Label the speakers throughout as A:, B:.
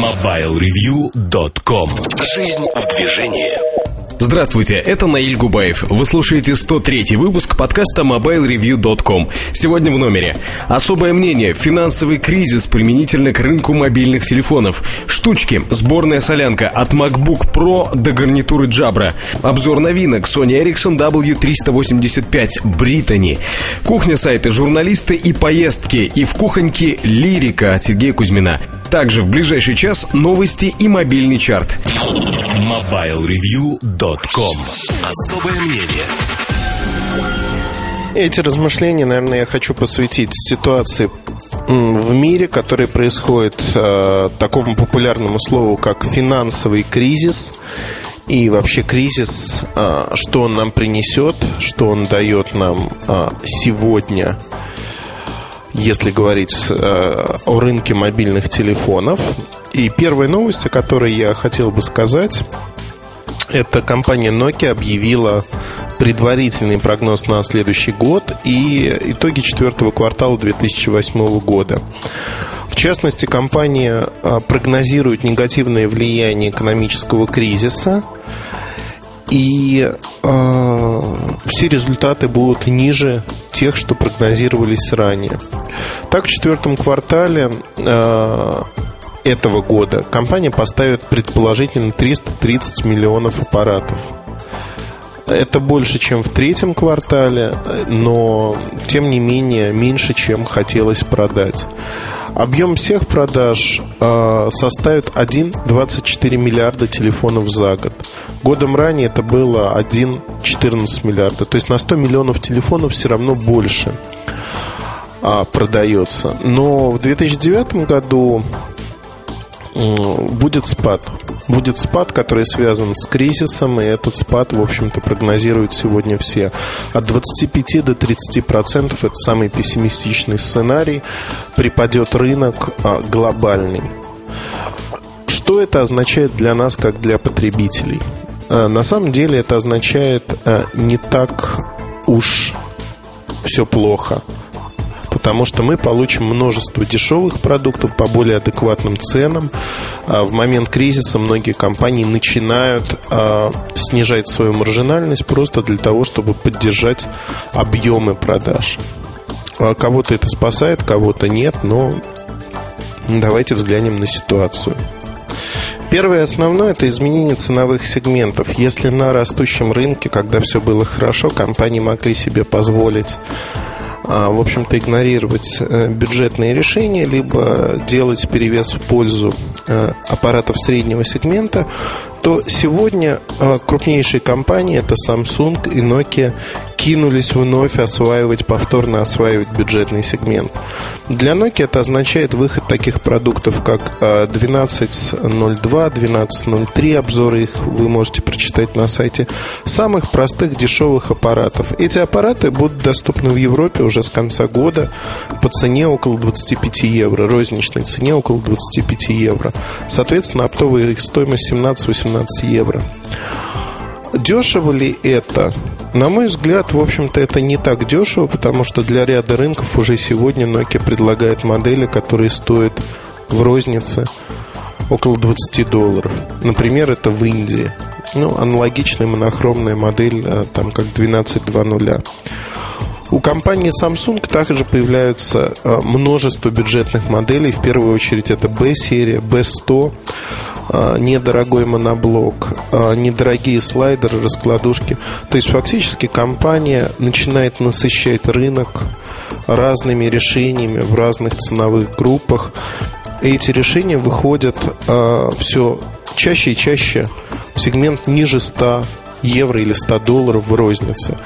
A: MobileReview.com Жизнь в движении
B: Здравствуйте, это Наиль Губаев. Вы слушаете 103 выпуск подкаста MobileReview.com. Сегодня в номере. Особое мнение. Финансовый кризис применительно к рынку мобильных телефонов. Штучки. Сборная солянка. От MacBook Pro до гарнитуры Jabra. Обзор новинок. Sony Ericsson W385. Британи. Кухня сайта, журналисты и поездки. И в кухоньке лирика от Сергея Кузьмина. Также в ближайший час новости и мобильный чарт.
A: MobileReview.com Особое мнение
C: эти размышления, наверное, я хочу посвятить ситуации в мире, который происходит э, такому популярному слову, как финансовый кризис. И вообще кризис, э, что он нам принесет, что он дает нам э, сегодня если говорить э, о рынке мобильных телефонов. И первая новость, о которой я хотел бы сказать, это компания Nokia объявила предварительный прогноз на следующий год и итоги четвертого квартала 2008 года. В частности, компания э, прогнозирует негативное влияние экономического кризиса и э, все результаты будут ниже тех, что прогнозировались ранее. Так, в четвертом квартале э, этого года компания поставит предположительно 330 миллионов аппаратов. Это больше, чем в третьем квартале, но тем не менее меньше, чем хотелось продать. Объем всех продаж э, составит 1,24 миллиарда телефонов за год. Годом ранее это было 1,14 миллиарда. То есть на 100 миллионов телефонов все равно больше э, продается. Но в 2009 году будет спад. Будет спад, который связан с кризисом, и этот спад, в общем-то, прогнозируют сегодня все. От 25 до 30 процентов это самый пессимистичный сценарий. Припадет рынок а, глобальный. Что это означает для нас, как для потребителей? А, на самом деле это означает а, не так уж все плохо потому что мы получим множество дешевых продуктов по более адекватным ценам. А в момент кризиса многие компании начинают а, снижать свою маржинальность просто для того, чтобы поддержать объемы продаж. А кого-то это спасает, кого-то нет, но давайте взглянем на ситуацию. Первое основное – это изменение ценовых сегментов. Если на растущем рынке, когда все было хорошо, компании могли себе позволить в общем-то, игнорировать э, бюджетные решения, либо делать перевес в пользу э, аппаратов среднего сегмента, то сегодня э, крупнейшие компании, это Samsung и Nokia, кинулись вновь осваивать, повторно осваивать бюджетный сегмент. Для Nokia это означает выход таких продуктов, как 1202, 1203, обзоры их вы можете прочитать на сайте, самых простых дешевых аппаратов. Эти аппараты будут доступны в Европе уже с конца года по цене около 25 евро, розничной цене около 25 евро. Соответственно, оптовая их стоимость 17-18 евро. Дешево ли это? На мой взгляд, в общем-то, это не так дешево, потому что для ряда рынков уже сегодня Nokia предлагает модели, которые стоят в рознице около 20 долларов. Например, это в Индии. Ну, аналогичная монохромная модель, э, там как 12.2.0. У компании Samsung также появляются э, множество бюджетных моделей. В первую очередь это B-серия, B100, э, недорогой моноблок, э, недорогие слайдеры, раскладушки. То есть фактически компания начинает насыщать рынок разными решениями в разных ценовых группах. Эти решения выходят все чаще и чаще в сегмент ниже 100 евро или 100 долларов в рознице.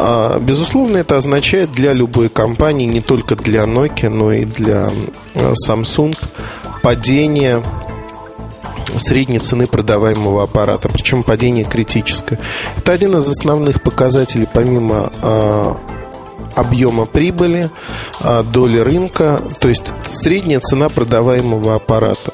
C: А, безусловно, это означает для любой компании, не только для Nokia, но и для а, Samsung, падение средней цены продаваемого аппарата, причем падение критическое. Это один из основных показателей, помимо а, объема прибыли, доли рынка, то есть средняя цена продаваемого аппарата.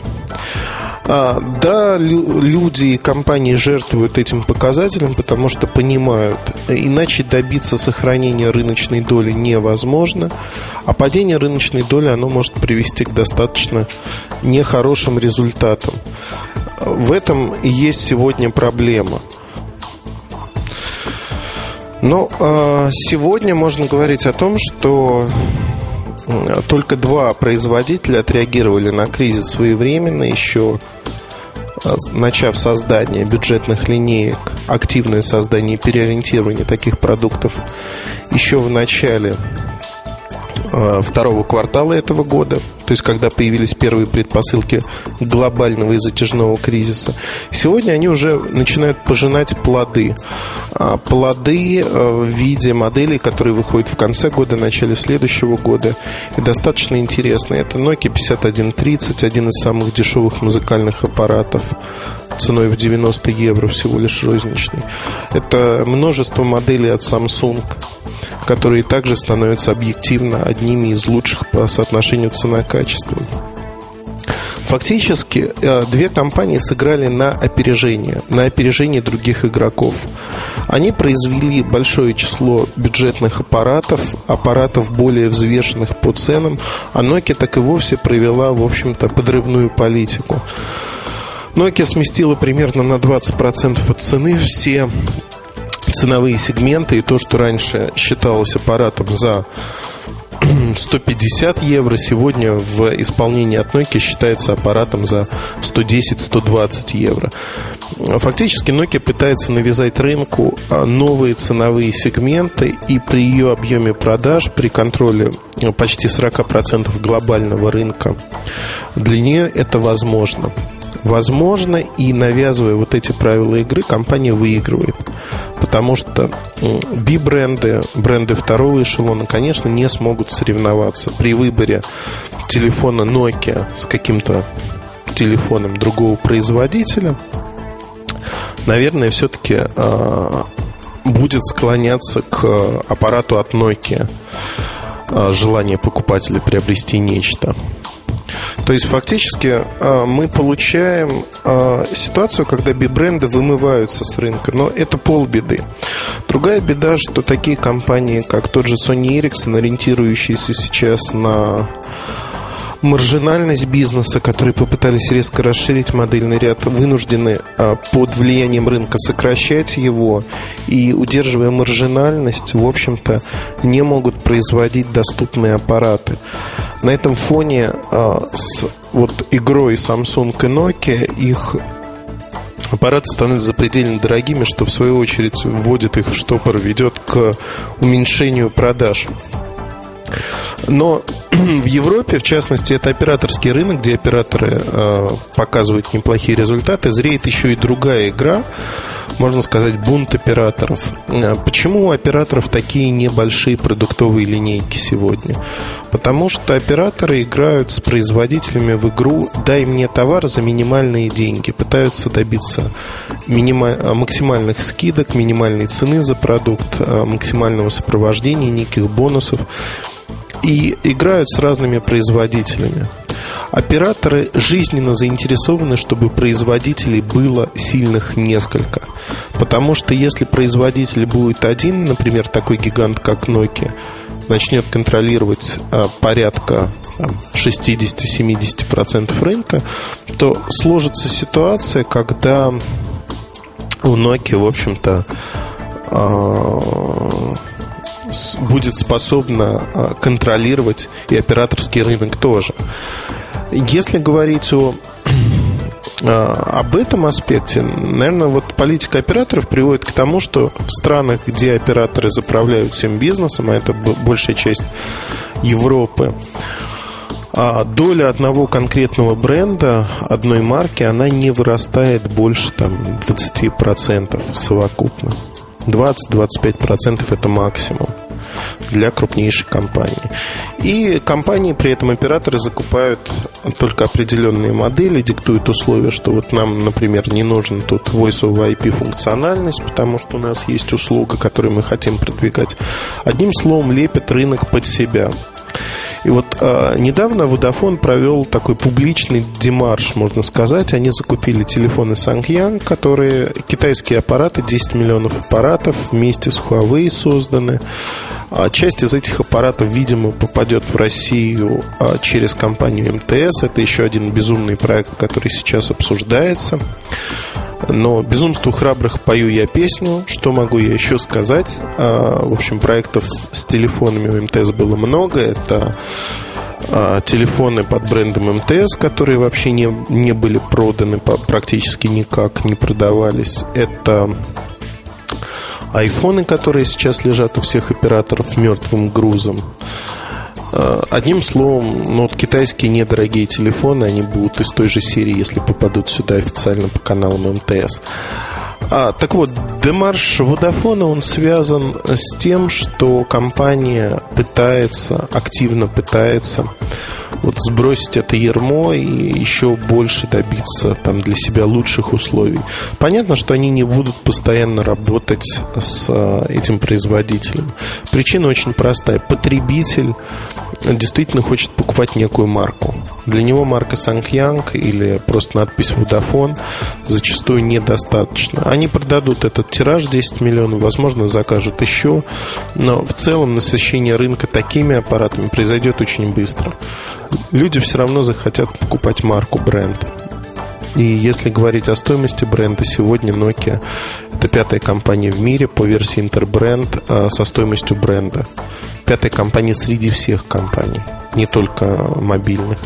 C: А, да, люди и компании жертвуют этим показателем, потому что понимают, иначе добиться сохранения рыночной доли невозможно, а падение рыночной доли оно может привести к достаточно нехорошим результатам. В этом и есть сегодня проблема. Но э, сегодня можно говорить о том, что только два производителя отреагировали на кризис своевременно, еще а, начав создание бюджетных линеек, активное создание и переориентирование таких продуктов еще в начале Э, второго квартала этого года, то есть когда появились первые предпосылки глобального и затяжного кризиса. Сегодня они уже начинают пожинать плоды. А плоды э, в виде моделей, которые выходят в конце года, начале следующего года. И достаточно интересно. Это Nokia 5130, один из самых дешевых музыкальных аппаратов ценой в 90 евро всего лишь розничный. Это множество моделей от Samsung, которые также становятся объективно одними из лучших по соотношению цена-качество. Фактически э, две компании сыграли на опережение, на опережение других игроков. Они произвели большое число бюджетных аппаратов, аппаратов более взвешенных по ценам, а Nokia так и вовсе провела, в общем-то, подрывную политику. Nokia сместила примерно на 20% от цены все ценовые сегменты и то, что раньше считалось аппаратом за 150 евро, сегодня в исполнении от Nokia считается аппаратом за 110-120 евро. Фактически Nokia пытается навязать рынку а, новые ценовые сегменты и при ее объеме продаж, при контроле почти 40% глобального рынка, для нее это возможно возможно, и навязывая вот эти правила игры, компания выигрывает. Потому что би-бренды, бренды второго эшелона, конечно, не смогут соревноваться при выборе телефона Nokia с каким-то телефоном другого производителя. Наверное, все-таки а, будет склоняться к аппарату от Nokia э, желание покупателя приобрести нечто. То есть фактически а, мы получаем а, ситуацию, когда би-бренды вымываются с рынка, но это полбеды. Другая беда, что такие компании, как тот же Sony Ericsson, ориентирующиеся сейчас на маржинальность бизнеса, которые попытались резко расширить модельный ряд, вынуждены а, под влиянием рынка сокращать его и, удерживая маржинальность, в общем-то, не могут производить доступные аппараты. На этом фоне а, с вот игрой Samsung и Nokia их аппараты становятся запредельно дорогими, что в свою очередь вводит их в штопор, ведет к уменьшению продаж. Но в Европе, в частности, это операторский рынок, где операторы э, показывают неплохие результаты, зреет еще и другая игра, можно сказать, бунт операторов. Э, почему у операторов такие небольшие продуктовые линейки сегодня? Потому что операторы играют с производителями в игру «дай мне товар за минимальные деньги», пытаются добиться минима... максимальных скидок, минимальной цены за продукт, э, максимального сопровождения, неких бонусов и играют с разными производителями. Операторы жизненно заинтересованы, чтобы производителей было сильных несколько. Потому что если производитель будет один, например, такой гигант, как Nokia, начнет контролировать а, порядка 60-70% рынка, то сложится ситуация, когда у Nokia, в общем-то, а, будет способна а, контролировать и операторский рынок тоже. Если говорить о а, об этом аспекте, наверное, вот политика операторов приводит к тому, что в странах, где операторы заправляют всем бизнесом, а это большая часть Европы, а доля одного конкретного бренда, одной марки, она не вырастает больше там, 20% совокупно. 20-25% это максимум. Для крупнейшей компании. И компании, при этом операторы закупают только определенные модели, диктуют условия, что вот нам, например, не нужен тут Voice over IP функциональность, потому что у нас есть услуга, которую мы хотим продвигать. Одним словом, лепят рынок под себя. И вот э, недавно Vodafone провел такой публичный демарш, можно сказать. Они закупили телефоны Sangyang, которые китайские аппараты, 10 миллионов аппаратов вместе с Huawei созданы. А часть из этих аппаратов, видимо, попадет в Россию а, через компанию МТС. Это еще один безумный проект, который сейчас обсуждается. Но безумству храбрых пою я песню. Что могу я еще сказать? А, в общем, проектов с телефонами у МТС было много. Это телефоны под брендом МТС, которые вообще не, не были проданы практически никак, не продавались. Это айфоны, которые сейчас лежат у всех операторов мертвым грузом. Э, одним словом, ну, вот китайские недорогие телефоны, они будут из той же серии, если попадут сюда официально по каналам МТС. А, так вот, демарш Водофона, он связан с тем, что компания пытается, активно пытается вот сбросить это ермо и еще больше добиться там для себя лучших условий. Понятно, что они не будут постоянно работать с э, этим производителем. Причина очень простая. Потребитель действительно хочет покупать некую марку. Для него марка Sankyang или просто надпись Vodafone зачастую недостаточно. Они продадут этот тираж 10 миллионов, возможно, закажут еще, но в целом насыщение рынка такими аппаратами произойдет очень быстро. Люди все равно захотят покупать марку, бренд. И если говорить о стоимости бренда, сегодня Nokia это пятая компания в мире по версии Interbrand а, со стоимостью бренда. Пятая компания среди всех компаний, не только мобильных.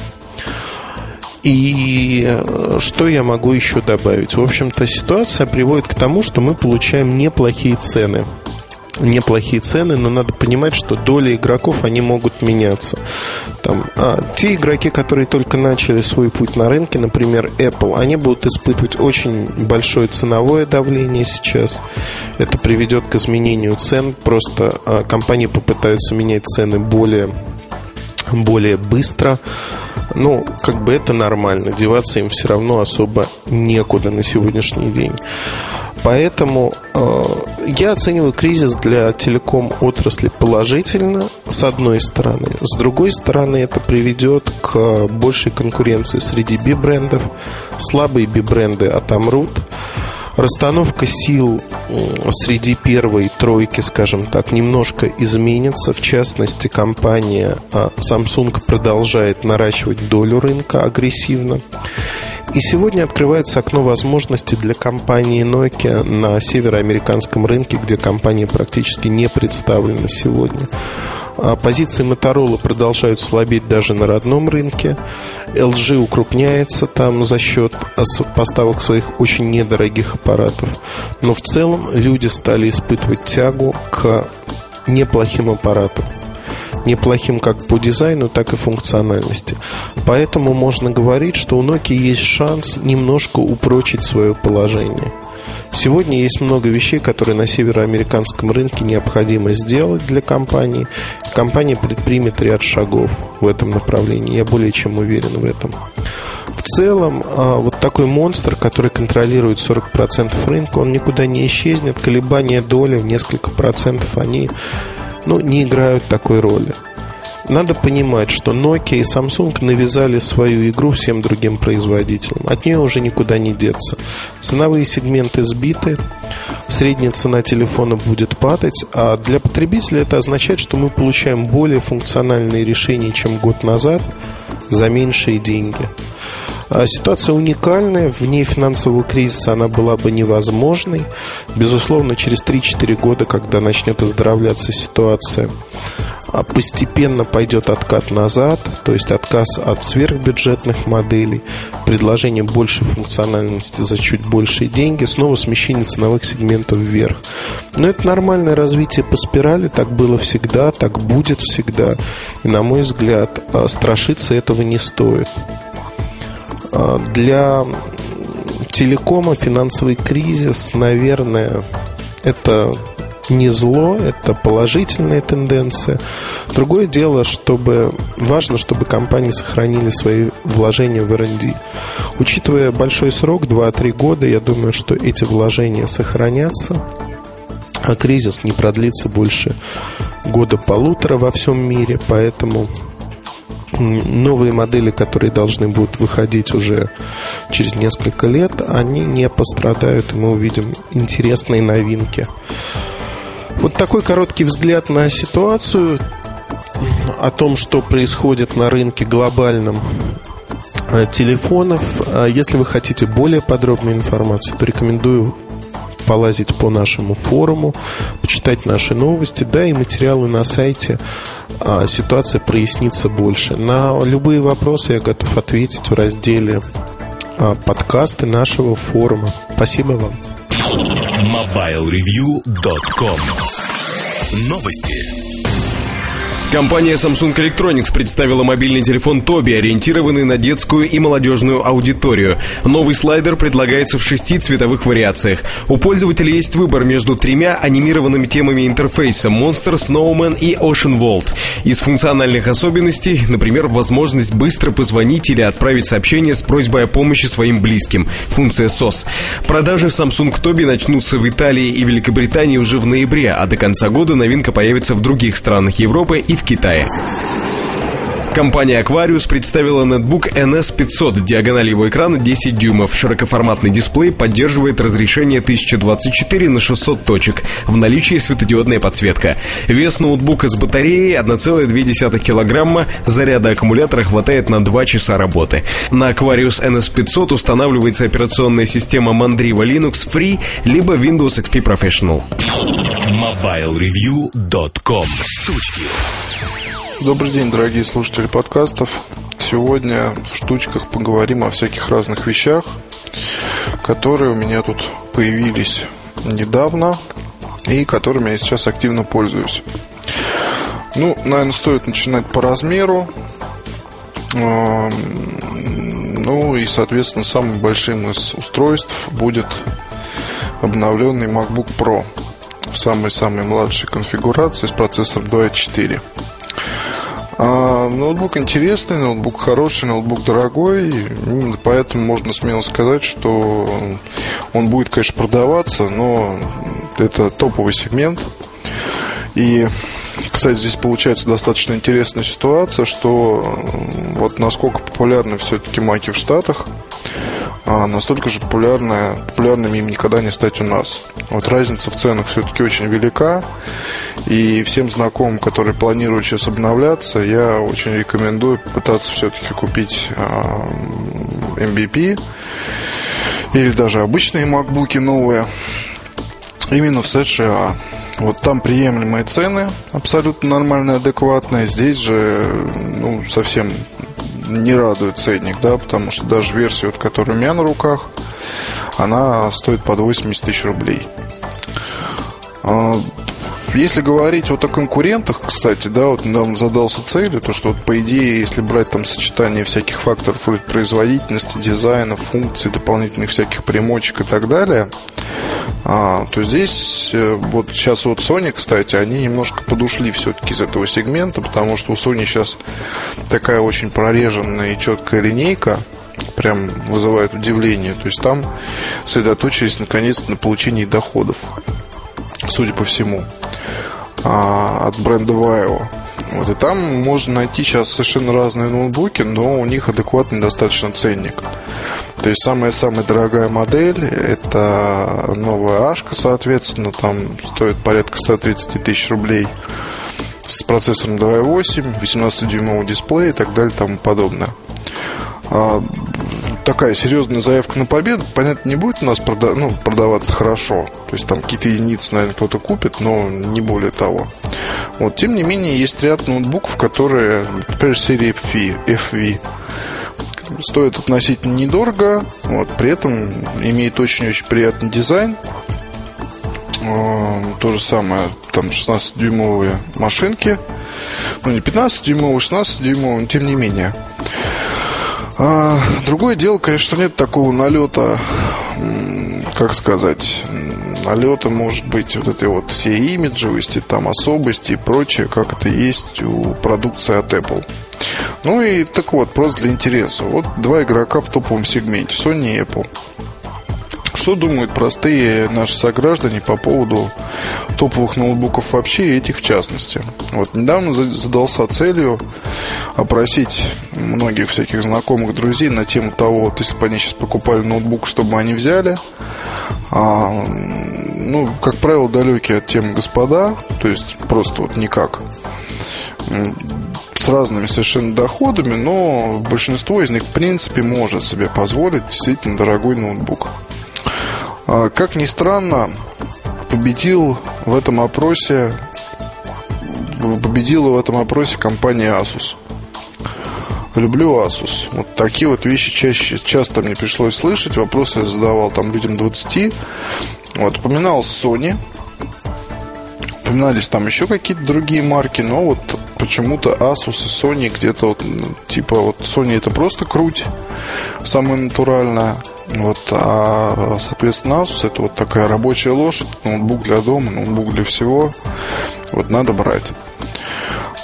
C: И э, что я могу еще добавить? В общем-то, ситуация приводит к тому, что мы получаем неплохие цены неплохие цены, но надо понимать, что доли игроков, они могут меняться. Там, а, те игроки, которые только начали свой путь на рынке, например, Apple, они будут испытывать очень большое ценовое давление сейчас. Это приведет к изменению цен. Просто а, компании попытаются менять цены более, более быстро. Ну, как бы это нормально. Деваться им все равно особо некуда на сегодняшний день. Поэтому э, я оцениваю кризис для телеком отрасли положительно, с одной стороны. С другой стороны, это приведет к большей конкуренции среди би-брендов. Слабые би-бренды отомрут. Расстановка сил среди первой тройки, скажем так, немножко изменится. В частности, компания а, Samsung продолжает наращивать долю рынка агрессивно. И сегодня открывается окно возможностей для компании Nokia на североамериканском рынке, где компания практически не представлена сегодня. А позиции Motorola продолжают слабеть даже на родном рынке. LG укрупняется там за счет поставок своих очень недорогих аппаратов. Но в целом люди стали испытывать тягу к неплохим аппаратам неплохим как по дизайну, так и функциональности. Поэтому можно говорить, что у Nokia есть шанс немножко упрочить свое положение. Сегодня есть много вещей, которые на североамериканском рынке необходимо сделать для компании. Компания предпримет ряд шагов в этом направлении. Я более чем уверен в этом. В целом, а, вот такой монстр, который контролирует 40% рынка, он никуда не исчезнет. Колебания доли в несколько процентов, они ну, не играют такой роли. Надо понимать, что Nokia и Samsung навязали свою игру всем другим производителям. От нее уже никуда не деться. Ценовые сегменты сбиты, средняя цена телефона будет падать, а для потребителя это означает, что мы получаем более функциональные решения, чем год назад, за меньшие деньги. А ситуация уникальная, вне финансового кризиса она была бы невозможной. Безусловно, через 3-4 года, когда начнет оздоровляться ситуация, а постепенно пойдет откат назад, то есть отказ от сверхбюджетных моделей, предложение большей функциональности за чуть большие деньги, снова смещение ценовых сегментов вверх. Но это нормальное развитие по спирали, так было всегда, так будет всегда. И, на мой взгляд, а, страшиться этого не стоит. А, для телекома финансовый кризис, наверное, это не зло, это положительная тенденция. Другое дело, чтобы важно, чтобы компании сохранили свои вложения в R&D. Учитывая большой срок, 2-3 года, я думаю, что эти вложения сохранятся, а кризис не продлится больше года-полутора во всем мире, поэтому новые модели, которые должны будут выходить уже через несколько лет, они не пострадают, и мы увидим интересные новинки. Вот такой короткий взгляд на ситуацию, о том, что происходит на рынке глобальном э, телефонов. А если вы хотите более подробной информации, то рекомендую полазить по нашему форуму, почитать наши новости, да, и материалы на сайте. А, ситуация прояснится больше. На любые вопросы я готов ответить в разделе а, подкасты нашего форума. Спасибо вам.
A: MobileReview.com Новости.
B: Компания Samsung Electronics представила мобильный телефон Tobi, ориентированный на детскую и молодежную аудиторию. Новый слайдер предлагается в шести цветовых вариациях. У пользователя есть выбор между тремя анимированными темами интерфейса Monster, Snowman и Ocean Vault. Из функциональных особенностей, например, возможность быстро позвонить или отправить сообщение с просьбой о помощи своим близким. Функция SOS. Продажи Samsung Tobi начнутся в Италии и Великобритании уже в ноябре, а до конца года новинка появится в других странах Европы и в Китае. Компания Aquarius представила нетбук NS500. Диагональ его экрана 10 дюймов. Широкоформатный дисплей поддерживает разрешение 1024 на 600 точек. В наличии светодиодная подсветка. Вес ноутбука с батареей 1,2 килограмма. Заряда аккумулятора хватает на 2 часа работы. На Aquarius NS500 устанавливается операционная система Mandriva Linux Free либо Windows XP Professional.
A: MobileReview.com Штучки
D: Добрый день, дорогие слушатели подкастов. Сегодня в штучках поговорим о всяких разных вещах, которые у меня тут появились недавно и которыми я сейчас активно пользуюсь. Ну, наверное, стоит начинать по размеру. Эм, ну и, соответственно, самым большим из устройств будет обновленный MacBook Pro в самой-самой младшей конфигурации с процессором 2.4. А, ноутбук интересный, ноутбук хороший, ноутбук дорогой, поэтому можно смело сказать, что он будет, конечно, продаваться, но это топовый сегмент. И, кстати, здесь получается достаточно интересная ситуация, что вот насколько популярны все-таки маки в Штатах – а настолько же популярная, популярными им никогда не стать у нас. Вот разница в ценах все-таки очень велика. И всем знакомым, которые планируют сейчас обновляться, я очень рекомендую попытаться все-таки купить э, MVP или даже обычные MacBook новые именно в США. Вот там приемлемые цены, абсолютно нормальные, адекватные. Здесь же ну, совсем не радует ценник, да, потому что даже версия, вот, которая у меня на руках, она стоит под 80 тысяч рублей. А, если говорить вот о конкурентах, кстати, да, вот нам задался целью, то что вот по идее, если брать там сочетание всяких факторов производительности, дизайна, функций, дополнительных всяких примочек и так далее, а, то здесь э, вот сейчас вот Sony, кстати, они немножко подушли все-таки из этого сегмента, потому что у Sony сейчас такая очень прореженная и четкая линейка, прям вызывает удивление. То есть там сосредоточились наконец-то на получении доходов, судя по всему, а, от бренда Vaio. Вот, и там можно найти сейчас совершенно разные ноутбуки, но у них адекватный достаточно ценник. То есть самая-самая дорогая модель это новая Ашка, соответственно, там стоит порядка 130 тысяч рублей с процессором 2.8, 18-дюймовый дисплей и так далее и тому подобное. Такая серьезная заявка на победу, понятно, не будет у нас прода- ну, продаваться хорошо. То есть там какие-то единицы, наверное, кто-то купит, но не более того. Вот, тем не менее, есть ряд ноутбуков, которые, например, серии FV, FV стоит относительно недорого, вот, при этом имеет очень-очень приятный дизайн. А, то же самое, там 16-дюймовые машинки. Ну, не 15-дюймовые, 16-дюймовые, но тем не менее. А, другое дело, конечно, нет такого налета, как сказать, налета, может быть, вот этой вот всей имиджевости, там особости и прочее, как это есть у продукции от Apple. Ну и так вот, просто для интереса. Вот два игрока в топовом сегменте, Sony и Apple. Что думают простые наши сограждане по поводу топовых ноутбуков вообще и этих в частности? Вот недавно задался целью опросить многих всяких знакомых друзей на тему того, вот если бы они сейчас покупали ноутбук, чтобы они взяли. А, ну, как правило, далекие от темы господа, то есть просто вот никак с разными совершенно доходами, но большинство из них, в принципе, может себе позволить действительно дорогой ноутбук. А, как ни странно, победил в этом опросе победила в этом опросе компания Asus. Люблю Asus. Вот такие вот вещи чаще, часто мне пришлось слышать. Вопросы я задавал там людям 20. Вот, упоминал Sony. Упоминались там еще какие-то другие марки, но вот почему-то Asus и Sony где-то вот, ну, типа вот Sony это просто круть, самая натуральная. Вот, а, соответственно, Asus это вот такая рабочая лошадь, ноутбук для дома, ноутбук для всего. Вот надо брать.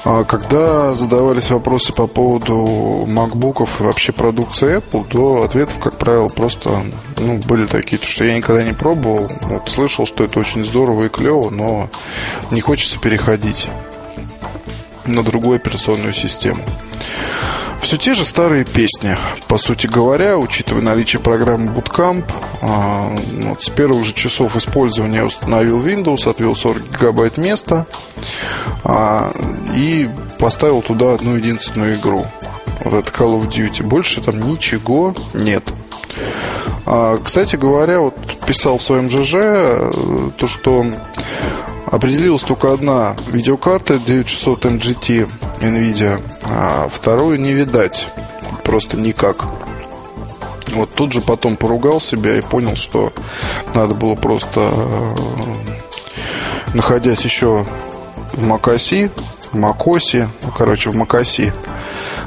D: А когда задавались вопросы по поводу макбуков и вообще продукции Apple, то ответов, как правило, просто ну, были такие, что я никогда не пробовал. Вот, слышал, что это очень здорово и клево, но не хочется переходить на другую операционную систему. Все те же старые песни, по сути говоря, учитывая наличие программы Bootcamp, а, вот с первых же часов использования я установил Windows, отвел 40 гигабайт места а, и поставил туда одну единственную игру. Вот это Call of Duty. Больше там ничего нет. А, кстати говоря, вот писал в своем ЖЖ э, то, что Определилась только одна видеокарта 9600 MGT NVIDIA, а вторую не видать. Просто никак. Вот тут же потом поругал себя и понял, что надо было просто, э, находясь еще в Макаси, в Макосе, ну, короче, в Макаси,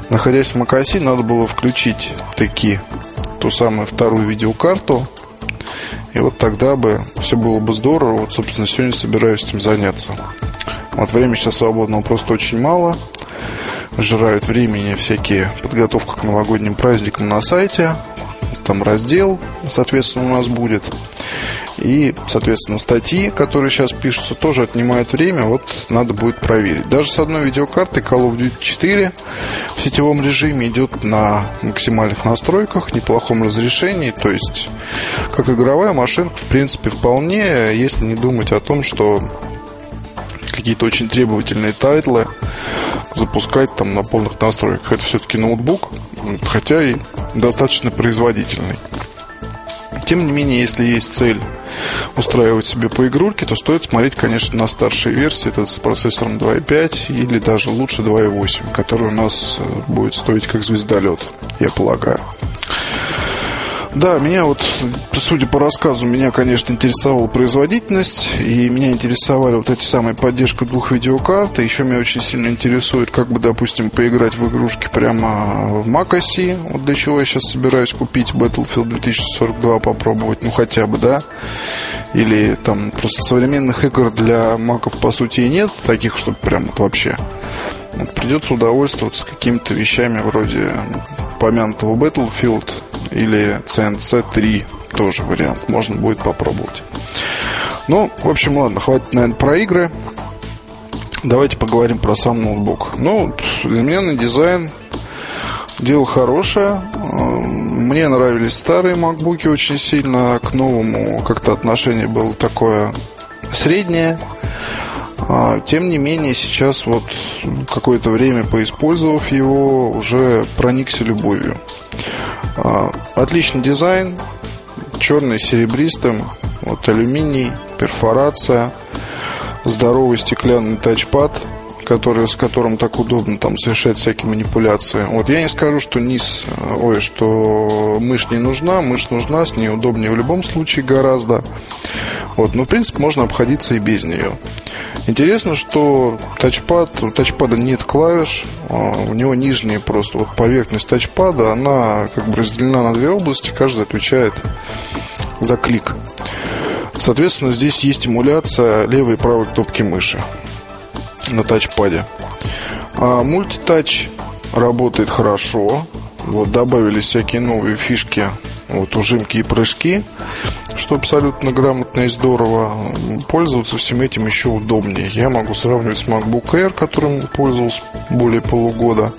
D: находясь в Макаси, надо было включить таки ту самую вторую видеокарту, и вот тогда бы все было бы здорово. Вот, собственно, сегодня собираюсь этим заняться. Вот времени сейчас свободного просто очень мало. Жирают времени всякие подготовка к новогодним праздникам на сайте. Там раздел, соответственно, у нас будет. И, соответственно, статьи, которые сейчас пишутся, тоже отнимают время. Вот надо будет проверить. Даже с одной видеокартой Call of Duty 4 в сетевом режиме идет на максимальных настройках, неплохом разрешении. То есть, как игровая машинка, в принципе, вполне, если не думать о том, что какие-то очень требовательные тайтлы запускать там на полных настройках. Это все-таки ноутбук, хотя и достаточно производительный. Тем не менее, если есть цель устраивать себе по игрульке, то стоит смотреть, конечно, на старшие версии, это с процессором 2.5 или даже лучше 2.8, который у нас э, будет стоить как звездолет, я полагаю. Да, меня вот, судя по рассказу, меня, конечно, интересовала производительность, и меня интересовали вот эти самые поддержка двух видеокарт, и еще меня очень сильно интересует, как бы, допустим, поиграть в игрушки прямо в Mac OS, вот для чего я сейчас собираюсь купить Battlefield 2042, попробовать, ну, хотя бы, да, или там просто современных игр для маков, по сути, и нет, таких, чтобы прям вот вообще придется удовольствоваться какими-то вещами вроде помянутого Battlefield или CNC3 тоже вариант. Можно будет попробовать. Ну, в общем, ладно, хватит, наверное, про игры. Давайте поговорим про сам ноутбук. Ну, на дизайн дело хорошее. Мне нравились старые макбуки очень сильно. К новому как-то отношение было такое среднее. А, тем не менее, сейчас вот какое-то время поиспользовав его, уже проникся любовью. А, отличный дизайн, черный с серебристым, вот алюминий, перфорация, здоровый стеклянный тачпад, который, с которым так удобно там совершать всякие манипуляции. Вот я не скажу, что низ, ой, что мышь не нужна, мышь нужна, с ней удобнее в любом случае гораздо. Вот, но в принципе можно обходиться и без нее. Интересно, что тачпад, у тачпада нет клавиш, а у него нижняя просто вот поверхность тачпада, она как бы разделена на две области, каждая отвечает за клик. Соответственно, здесь есть эмуляция левой и правой кнопки мыши на тачпаде. А мультитач работает хорошо. Вот добавились всякие новые фишки, вот ужимки и прыжки, что абсолютно грамотно и здорово. Пользоваться всем этим еще удобнее. Я могу сравнивать с MacBook Air, которым пользовался более полугода.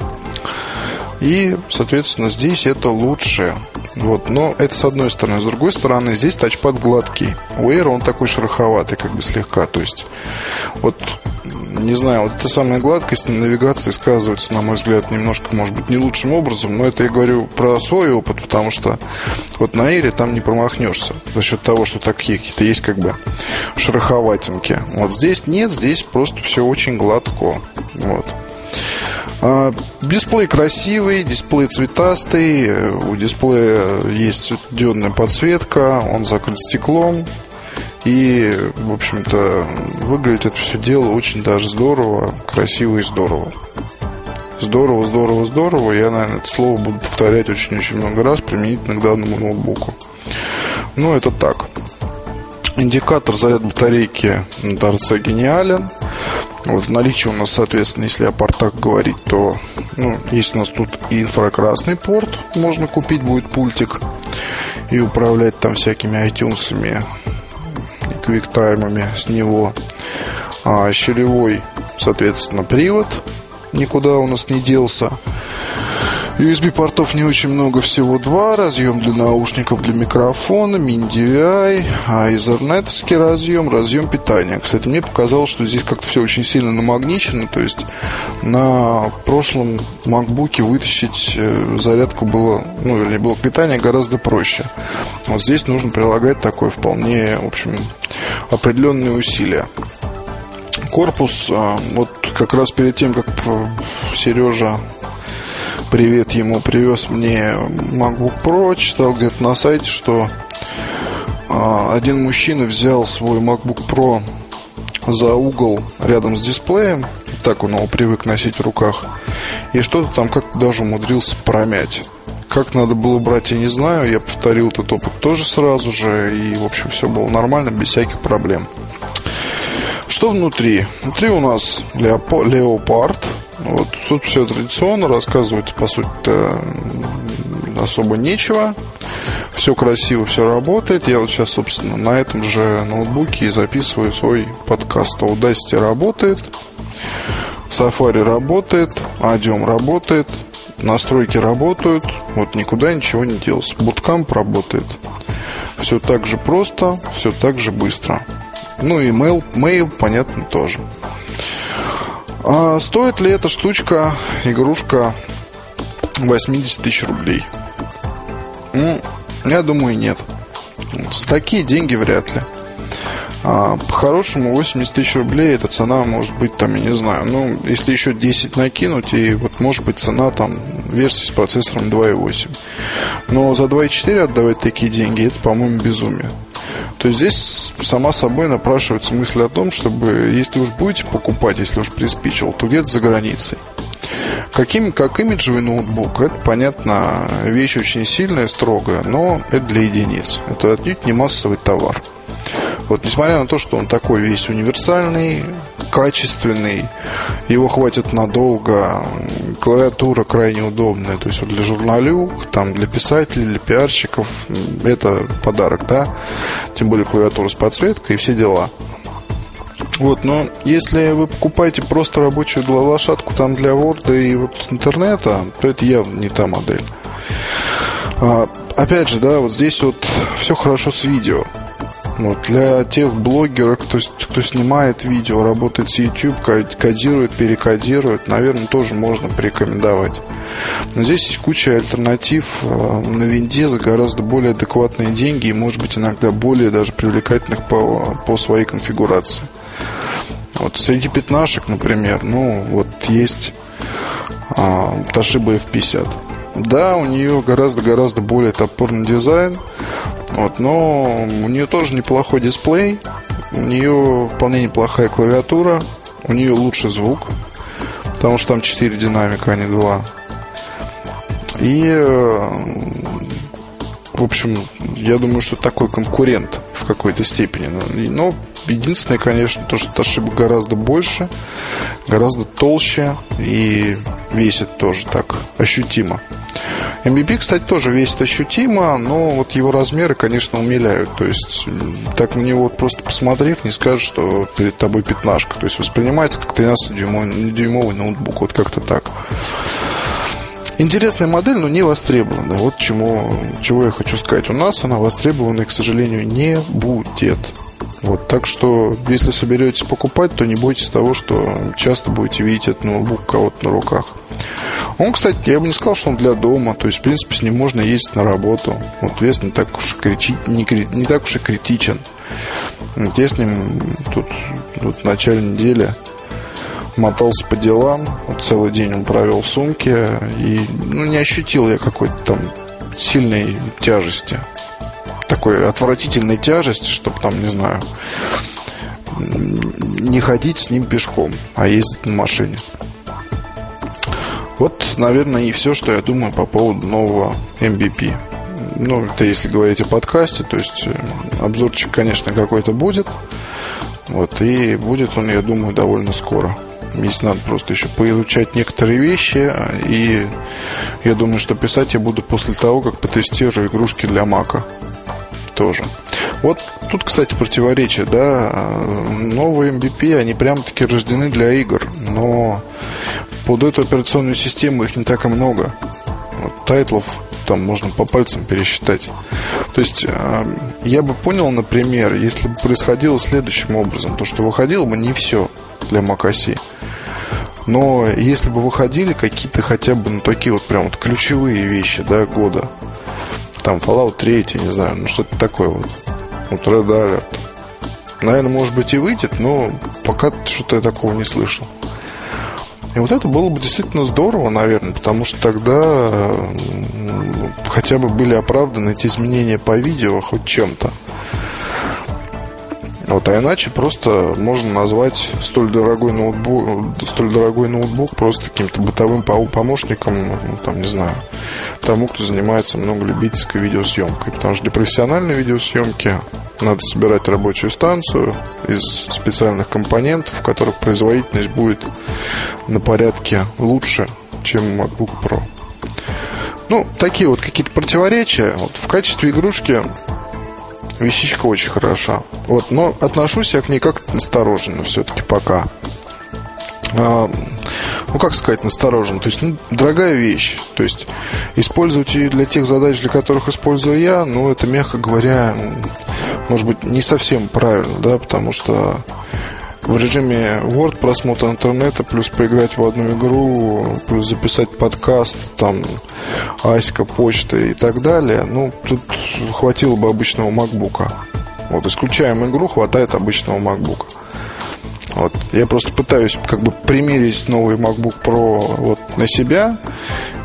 D: И, соответственно, здесь это лучше. Вот, но это с одной стороны. С другой стороны, здесь тачпад гладкий. У Air он такой шероховатый, как бы слегка. То есть, вот не знаю, вот эта самая гладкость на навигации сказывается, на мой взгляд, немножко, может быть, не лучшим образом, но это я говорю про свой опыт, потому что вот на Эйре там не промахнешься за счет того, что такие какие-то есть как бы шероховатинки. Вот здесь нет, здесь просто все очень гладко. Вот. А, дисплей красивый, дисплей цветастый, у дисплея есть светодиодная подсветка, он закрыт стеклом, и, в общем-то, выглядит это все дело очень даже здорово, красиво и здорово. Здорово, здорово, здорово. Я, наверное, это слово буду повторять очень-очень много раз применительно к данному ноутбуку. Ну, это так. Индикатор заряд батарейки на торце гениален. Вот в наличии у нас, соответственно, если о портах говорить, то ну, есть у нас тут и инфракрасный порт, можно купить будет пультик и управлять там всякими iTunes, квиктаймами с него. А щелевой, соответственно, привод никуда у нас не делся. USB-портов не очень много, всего два. Разъем для наушников, для микрофона, а изернетовский разъем, разъем питания. Кстати, мне показалось, что здесь как-то все очень сильно намагничено. То есть на прошлом MacBook вытащить э, зарядку было, ну, вернее, было питание гораздо проще. Вот здесь нужно прилагать такое вполне, в общем, определенные усилия корпус, а, вот как раз перед тем, как э, Сережа привет ему привез мне MacBook Pro. Читал где-то на сайте, что а, один мужчина взял свой MacBook Pro за угол рядом с дисплеем. Так он его привык носить в руках. И что-то там как-то даже умудрился промять. Как надо было брать, я не знаю. Я повторил этот опыт тоже сразу же. И, в общем, все было нормально, без всяких проблем. Что внутри? Внутри у нас леопард. Вот тут все традиционно, рассказывать по сути особо нечего. Все красиво, все работает. Я вот сейчас, собственно, на этом же ноутбуке записываю свой подкаст. Audacity работает, Safari работает, Adium работает, настройки работают. Вот никуда ничего не делось. Bootcamp работает. Все так же просто, все так же быстро. Ну и mail, mail понятно, тоже. А стоит ли эта штучка, игрушка 80 тысяч рублей? Ну, я думаю, нет. С такие деньги вряд ли. А, по-хорошему 80 тысяч рублей эта цена может быть там, я не знаю, ну, если еще 10 накинуть, и вот может быть цена там версии с процессором 2.8. Но за 2.4 отдавать такие деньги, это, по-моему, безумие. То здесь сама собой напрашивается мысль о том, чтобы, если уж будете покупать, если уж приспичил, то где-то за границей. Каким, как имиджевый ноутбук, это, понятно, вещь очень сильная, строгая, но это для единиц. Это отнюдь не массовый товар. Вот несмотря на то, что он такой весь универсальный, качественный, его хватит надолго, клавиатура крайне удобная, то есть вот для журналюк, там для писателей, для пиарщиков, это подарок, да, тем более клавиатура с подсветкой и все дела. Вот, но если вы покупаете просто рабочую лошадку там для Word и вот интернета, то это явно не та модель. А, опять же, да, вот здесь вот все хорошо с видео. Вот, для тех блогеров, кто, кто снимает видео, работает с YouTube, кодирует, перекодирует, наверное, тоже можно порекомендовать. Но здесь есть куча альтернатив э, на винде за гораздо более адекватные деньги и, может быть, иногда более даже привлекательных по, по своей конфигурации. Вот среди пятнашек, например, ну, вот есть а, Toshiba F50. Да, у нее гораздо-гораздо более топорный дизайн, вот, но у нее тоже неплохой дисплей, у нее вполне неплохая клавиатура, у нее лучший звук, потому что там 4 динамика, а не 2. И, э, в общем, я думаю, что такой конкурент, в какой-то степени. Но единственное, конечно, то, что ошибок гораздо больше, гораздо толще и весит тоже так ощутимо. MBP, кстати, тоже весит ощутимо, но вот его размеры, конечно, умиляют. То есть, так на него вот просто посмотрев, не скажешь, что перед тобой пятнашка. То есть, воспринимается как 13-дюймовый ноутбук. Вот как-то так. Интересная модель, но не востребованная. Вот чему, чего я хочу сказать. У нас она востребованной, к сожалению, не будет. Вот, так что, если соберетесь покупать, то не бойтесь того, что часто будете видеть этот ноутбук кого-то на руках. Он, кстати, я бы не сказал, что он для дома. То есть, в принципе, с ним можно ездить на работу. Вот вес не так уж и, крити... не, не так уж и критичен. Вот я с ним тут, тут в начале недели мотался по делам. Вот целый день он провел в сумке. И ну, не ощутил я какой-то там сильной тяжести. Такой отвратительной тяжести, чтобы там, не знаю, не ходить с ним пешком, а ездить на машине. Вот, наверное, и все, что я думаю по поводу нового MBP. Ну, это если говорить о подкасте, то есть э, обзорчик, конечно, какой-то будет. Вот, и будет он, я думаю, довольно скоро. Здесь надо просто еще поизучать некоторые вещи. И я думаю, что писать я буду после того, как потестирую игрушки для Мака. Тоже. Вот тут, кстати, противоречие, да. Новые MVP, они прям-таки рождены для игр. Но под эту операционную систему их не так и много. Вот, тайтлов там можно по пальцам пересчитать. То есть э, я бы понял, например, если бы происходило следующим образом, то что выходило бы не все для macOS. Но если бы выходили какие-то хотя бы ну, такие вот прям вот ключевые вещи, да, года, там Fallout 3, не знаю, ну что-то такое вот, вот Red Alert. Наверное, может быть и выйдет, но пока что-то я такого не слышал. И вот это было бы действительно здорово, наверное, потому что тогда хотя бы были оправданы эти изменения по видео хоть чем-то. Вот, а иначе просто можно назвать столь дорогой ноутбук, столь дорогой ноутбук просто каким-то бытовым помощником, ну, там, не знаю, тому, кто занимается много любительской видеосъемкой. Потому что для профессиональной видеосъемки надо собирать рабочую станцию из специальных компонентов, в которых производительность будет на порядке лучше, чем MacBook Pro. Ну, такие вот какие-то противоречия. Вот в качестве игрушки вещичка очень хороша. Вот, но отношусь я к ней как-то настороженно все-таки пока. А, ну, как сказать, настороженно. То есть, ну, дорогая вещь. То есть, использовать ее для тех задач, для которых использую я, ну, это, мягко говоря, может быть, не совсем правильно, да, потому что в режиме Word просмотр интернета, плюс поиграть в одну игру, плюс записать подкаст, там, Аська, почта и так далее, ну, тут хватило бы обычного MacBook. Вот, исключаем игру, хватает обычного MacBook. Вот. Я просто пытаюсь как бы примерить новый MacBook Pro вот на себя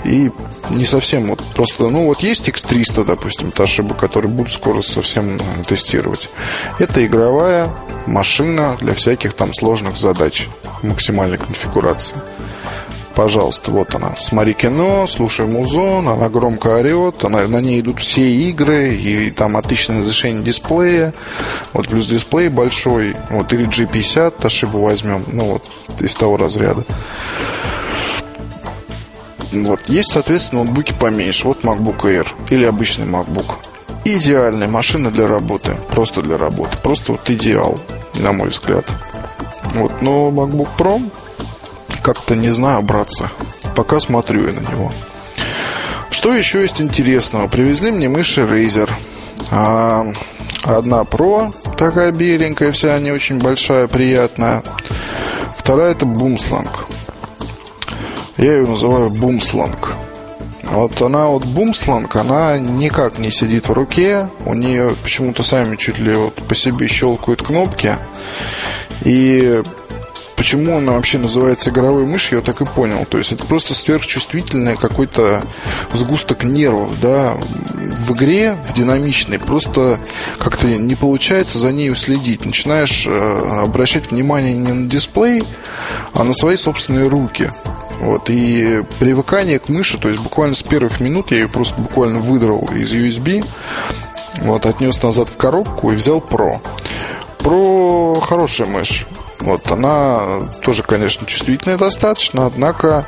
D: и не совсем вот просто, ну вот есть X300, допустим, Toshiba, который буду скоро совсем э, тестировать. Это игровая машина для всяких там сложных задач максимальной конфигурации. Пожалуйста, вот она. Смотри кино, слушай музон, она громко орет, она, на ней идут все игры, и там отличное разрешение дисплея, вот плюс дисплей большой, вот или G50 Toshiba возьмем, ну вот из того разряда. Вот. Есть, соответственно, ноутбуки поменьше. Вот MacBook Air или обычный MacBook. Идеальная машина для работы. Просто для работы. Просто вот идеал, на мой взгляд. Вот. Но MacBook Pro как-то не знаю, браться. Пока смотрю я на него. Что еще есть интересного? Привезли мне мыши Razer. А, одна Pro, такая беленькая, вся не очень большая, приятная. Вторая это Boomslang. Я ее называю Boomslang. Вот она вот Boomslang, она никак не сидит в руке. У нее почему-то сами чуть ли вот по себе щелкают кнопки. И почему она вообще называется игровой мышью, я так и понял. То есть это просто сверхчувствительный какой-то сгусток нервов, да, в игре, в динамичной, просто как-то не получается за ней следить. Начинаешь э, обращать внимание не на дисплей, а на свои собственные руки. Вот, и привыкание к мыши, то есть буквально с первых минут я ее просто буквально выдрал из USB, Вот, отнес назад в коробку и взял Pro. Pro хорошая мышь. Вот, она тоже, конечно, чувствительная достаточно, однако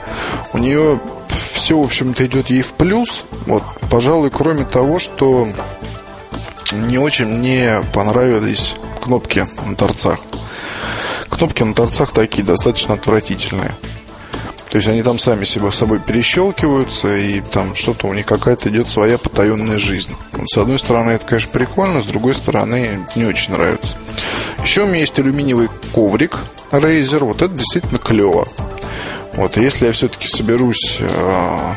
D: у нее все, в общем-то, идет ей в плюс. Вот, пожалуй, кроме того, что не очень мне понравились кнопки на торцах. Кнопки на торцах такие достаточно отвратительные. То есть они там сами себя собой перещелкиваются, и там что-то у них какая-то идет своя потаенная жизнь. С одной стороны, это, конечно, прикольно, с другой стороны, не очень нравится. Еще у меня есть алюминиевый коврик Razer. Вот это действительно клево. Вот, если я все-таки соберусь э,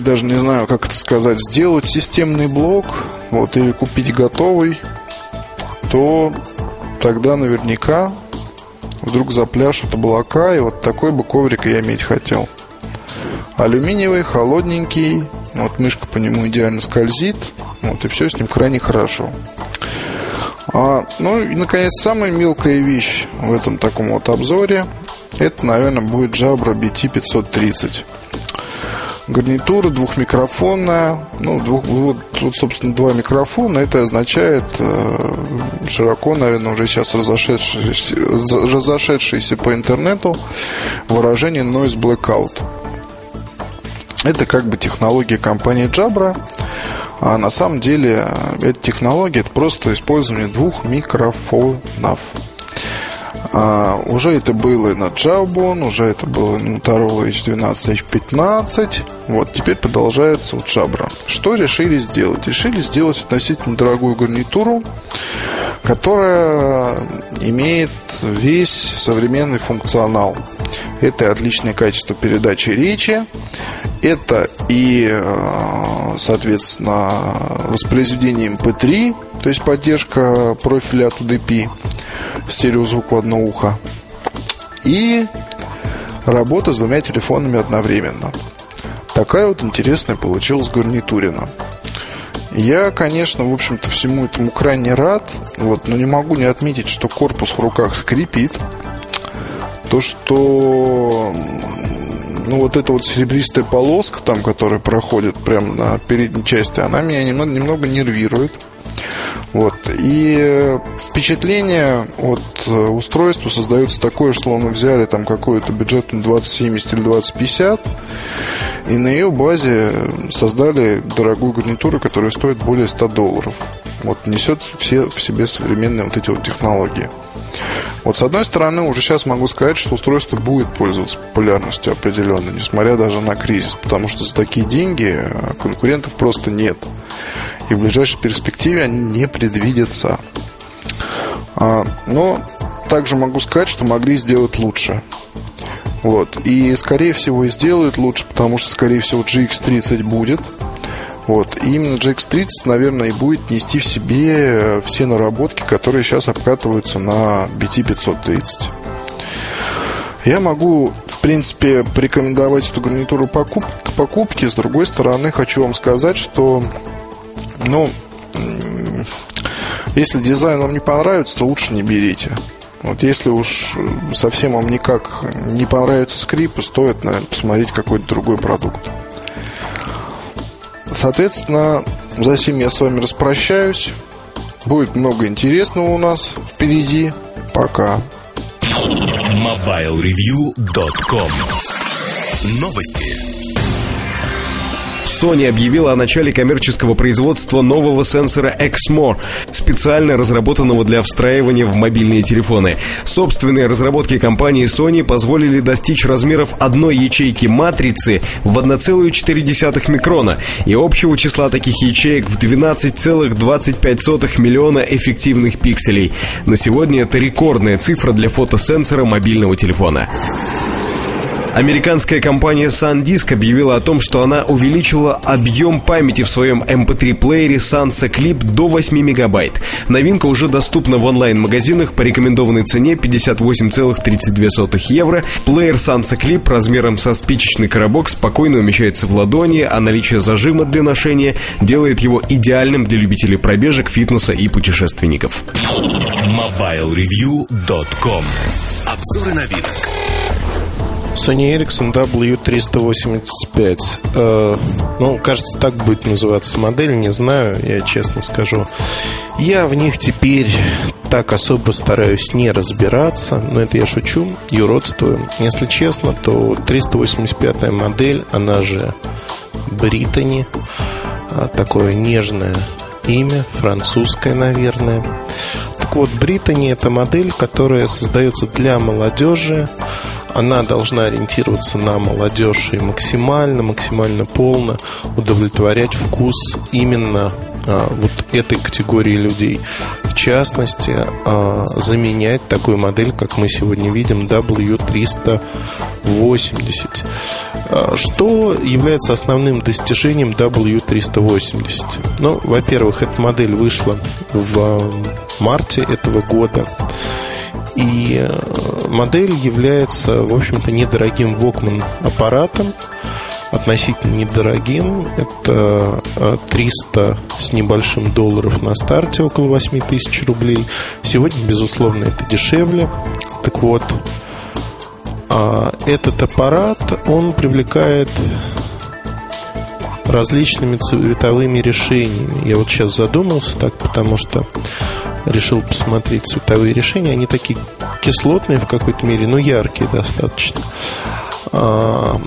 D: даже не знаю, как это сказать, сделать системный блок, вот, или купить готовый, то тогда наверняка вдруг запляшут облака, и вот такой бы коврик я иметь хотел. Алюминиевый, холодненький, вот мышка по нему идеально скользит, вот, и все с ним крайне хорошо. А, ну и, наконец, самая мелкая вещь в этом таком вот обзоре, это, наверное, будет Jabra BT530. Гарнитура двухмикрофонная. Ну, двух, вот, вот, собственно, два микрофона. Это означает э, широко, наверное, уже сейчас разошедшееся, разошедшееся по интернету выражение noise blackout. Это как бы технология компании Jabra. А на самом деле э, эта технология это просто использование двух микрофонов. А, уже это было на Jawbone, уже это было на Motorola H12, H15. Вот, теперь продолжается у Jabra. Что решили сделать? Решили сделать относительно дорогую гарнитуру, которая имеет весь современный функционал. Это отличное качество передачи речи, это и, э, соответственно, воспроизведение MP3, эм то есть поддержка профиля от UDP, стереозвук в одно ухо, и работа с двумя телефонами одновременно. Такая вот интересная получилась гарнитурина. Я, конечно, в общем-то, всему этому крайне рад, вот, но не могу не отметить, что корпус в руках скрипит. То, что ну, вот эта вот серебристая полоска, там, которая проходит прямо на передней части, она меня немного, немного нервирует. Вот. И впечатление от э, устройства создается такое, что мы взяли там какую-то бюджетную 2070 или 2050 и на ее базе создали дорогую гарнитуру, которая стоит более 100 долларов. Вот несет все в себе современные вот эти вот технологии. Вот с одной стороны, уже сейчас могу сказать, что устройство будет пользоваться популярностью определенно, несмотря даже на кризис, потому что за такие деньги э, конкурентов просто нет. И в ближайшей перспективе они не предвидятся. А, но также могу сказать, что могли сделать лучше. Вот. И, скорее всего, и сделают лучше, потому что, скорее всего, GX30 будет. Вот. И именно GX30, наверное, и будет нести в себе э, все наработки, которые сейчас обкатываются на BT530. Я могу, в принципе, порекомендовать эту гарнитуру покуп к покупке. С другой стороны, хочу вам сказать, что, ну, если дизайн вам не понравится, то лучше не берите. Вот если уж совсем вам никак не понравится скрип, стоит, наверное, посмотреть какой-то другой продукт. Соответственно, за сим я с вами распрощаюсь. Будет много интересного у нас впереди. Пока.
A: MobileReview.com Новости.
B: Sony объявила о начале коммерческого производства нового сенсора XMOR, специально разработанного для встраивания в мобильные телефоны. Собственные разработки компании Sony позволили достичь размеров одной ячейки матрицы в 1,4 микрона и общего числа таких ячеек в 12,25 миллиона эффективных пикселей. На сегодня это рекордная цифра для фотосенсора мобильного телефона. Американская компания SanDisk объявила о том, что она увеличила объем памяти в своем MP3-плеере Sansa Clip до 8 мегабайт. Новинка уже доступна в онлайн-магазинах по рекомендованной цене 58,32 евро. Плеер Sansa Clip размером со спичечный коробок спокойно умещается в ладони, а наличие зажима для ношения делает его идеальным для любителей пробежек, фитнеса и путешественников.
A: MobileReview.com Обзоры новинок.
C: Sony Ericsson W385. Э, ну, кажется, так будет называться модель, не знаю, я честно скажу. Я в них теперь так особо стараюсь не разбираться, но это я шучу, юродствую. Если честно, то 385 модель, она же Британи, а, такое нежное имя, французское, наверное. Так вот, Британи это модель, которая создается для молодежи, она должна ориентироваться на молодежь и максимально, максимально полно удовлетворять вкус именно а, вот этой категории людей. В частности, а, заменять такую модель, как мы сегодня видим, W380. А, что является основным достижением W380? Ну, во-первых, эта модель вышла в марте этого года. И э, модель является, в общем-то, недорогим Walkman аппаратом, относительно недорогим. Это 300 э, с небольшим долларов на старте, около 8 тысяч рублей. Сегодня, безусловно, это дешевле. Так вот, а этот аппарат, он привлекает различными цветовыми решениями. Я вот сейчас задумался так, потому что решил посмотреть цветовые решения. Они такие кислотные в какой-то мере, но яркие достаточно. А,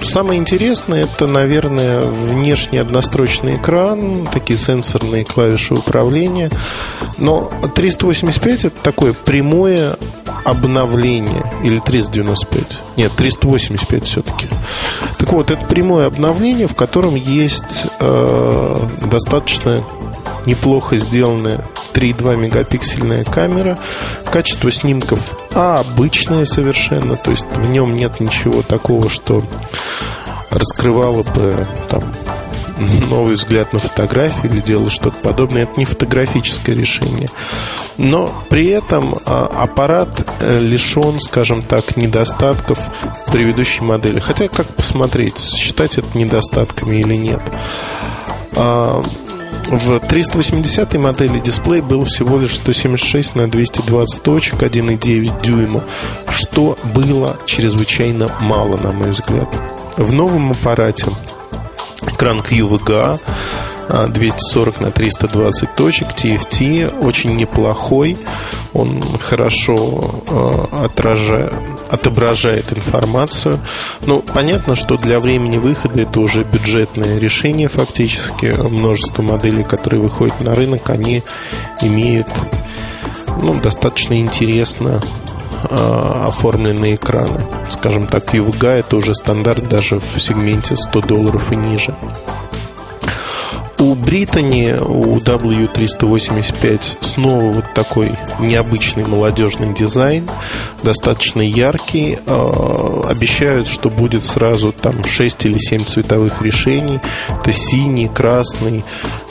C: самое интересное это, наверное, внешний однострочный экран, такие сенсорные клавиши управления. Но 385 это такое прямое обновление или 395. Нет, 385 все-таки. Так вот, это прямое обновление, в котором есть э, достаточно неплохо сделанная 3,2 мегапиксельная камера. Качество снимков обычное совершенно, то есть в нем нет ничего такого, что раскрывало бы там, новый взгляд на фотографии или делало что-то подобное. Это не фотографическое решение. Но при этом а, аппарат э, лишен, скажем так, недостатков предыдущей модели. Хотя, как посмотреть, считать это недостатками или нет. В 380 модели дисплей был всего лишь 176 на 220 точек, 1,9 дюйма, что было чрезвычайно мало, на мой взгляд. В новом аппарате экран QVGA 240 на 320 точек, TFT, очень неплохой. Он хорошо э, отражает, отображает информацию. Ну, понятно, что для времени выхода это уже бюджетное решение фактически. Множество моделей, которые выходят на рынок, они имеют ну, достаточно интересно э, оформленные экраны. Скажем так, UVGA это уже стандарт даже в сегменте 100 долларов и ниже. У Британи, у W385 снова вот такой необычный молодежный дизайн, достаточно яркий. Э, обещают, что будет сразу там 6 или 7 цветовых решений. Это синий, красный,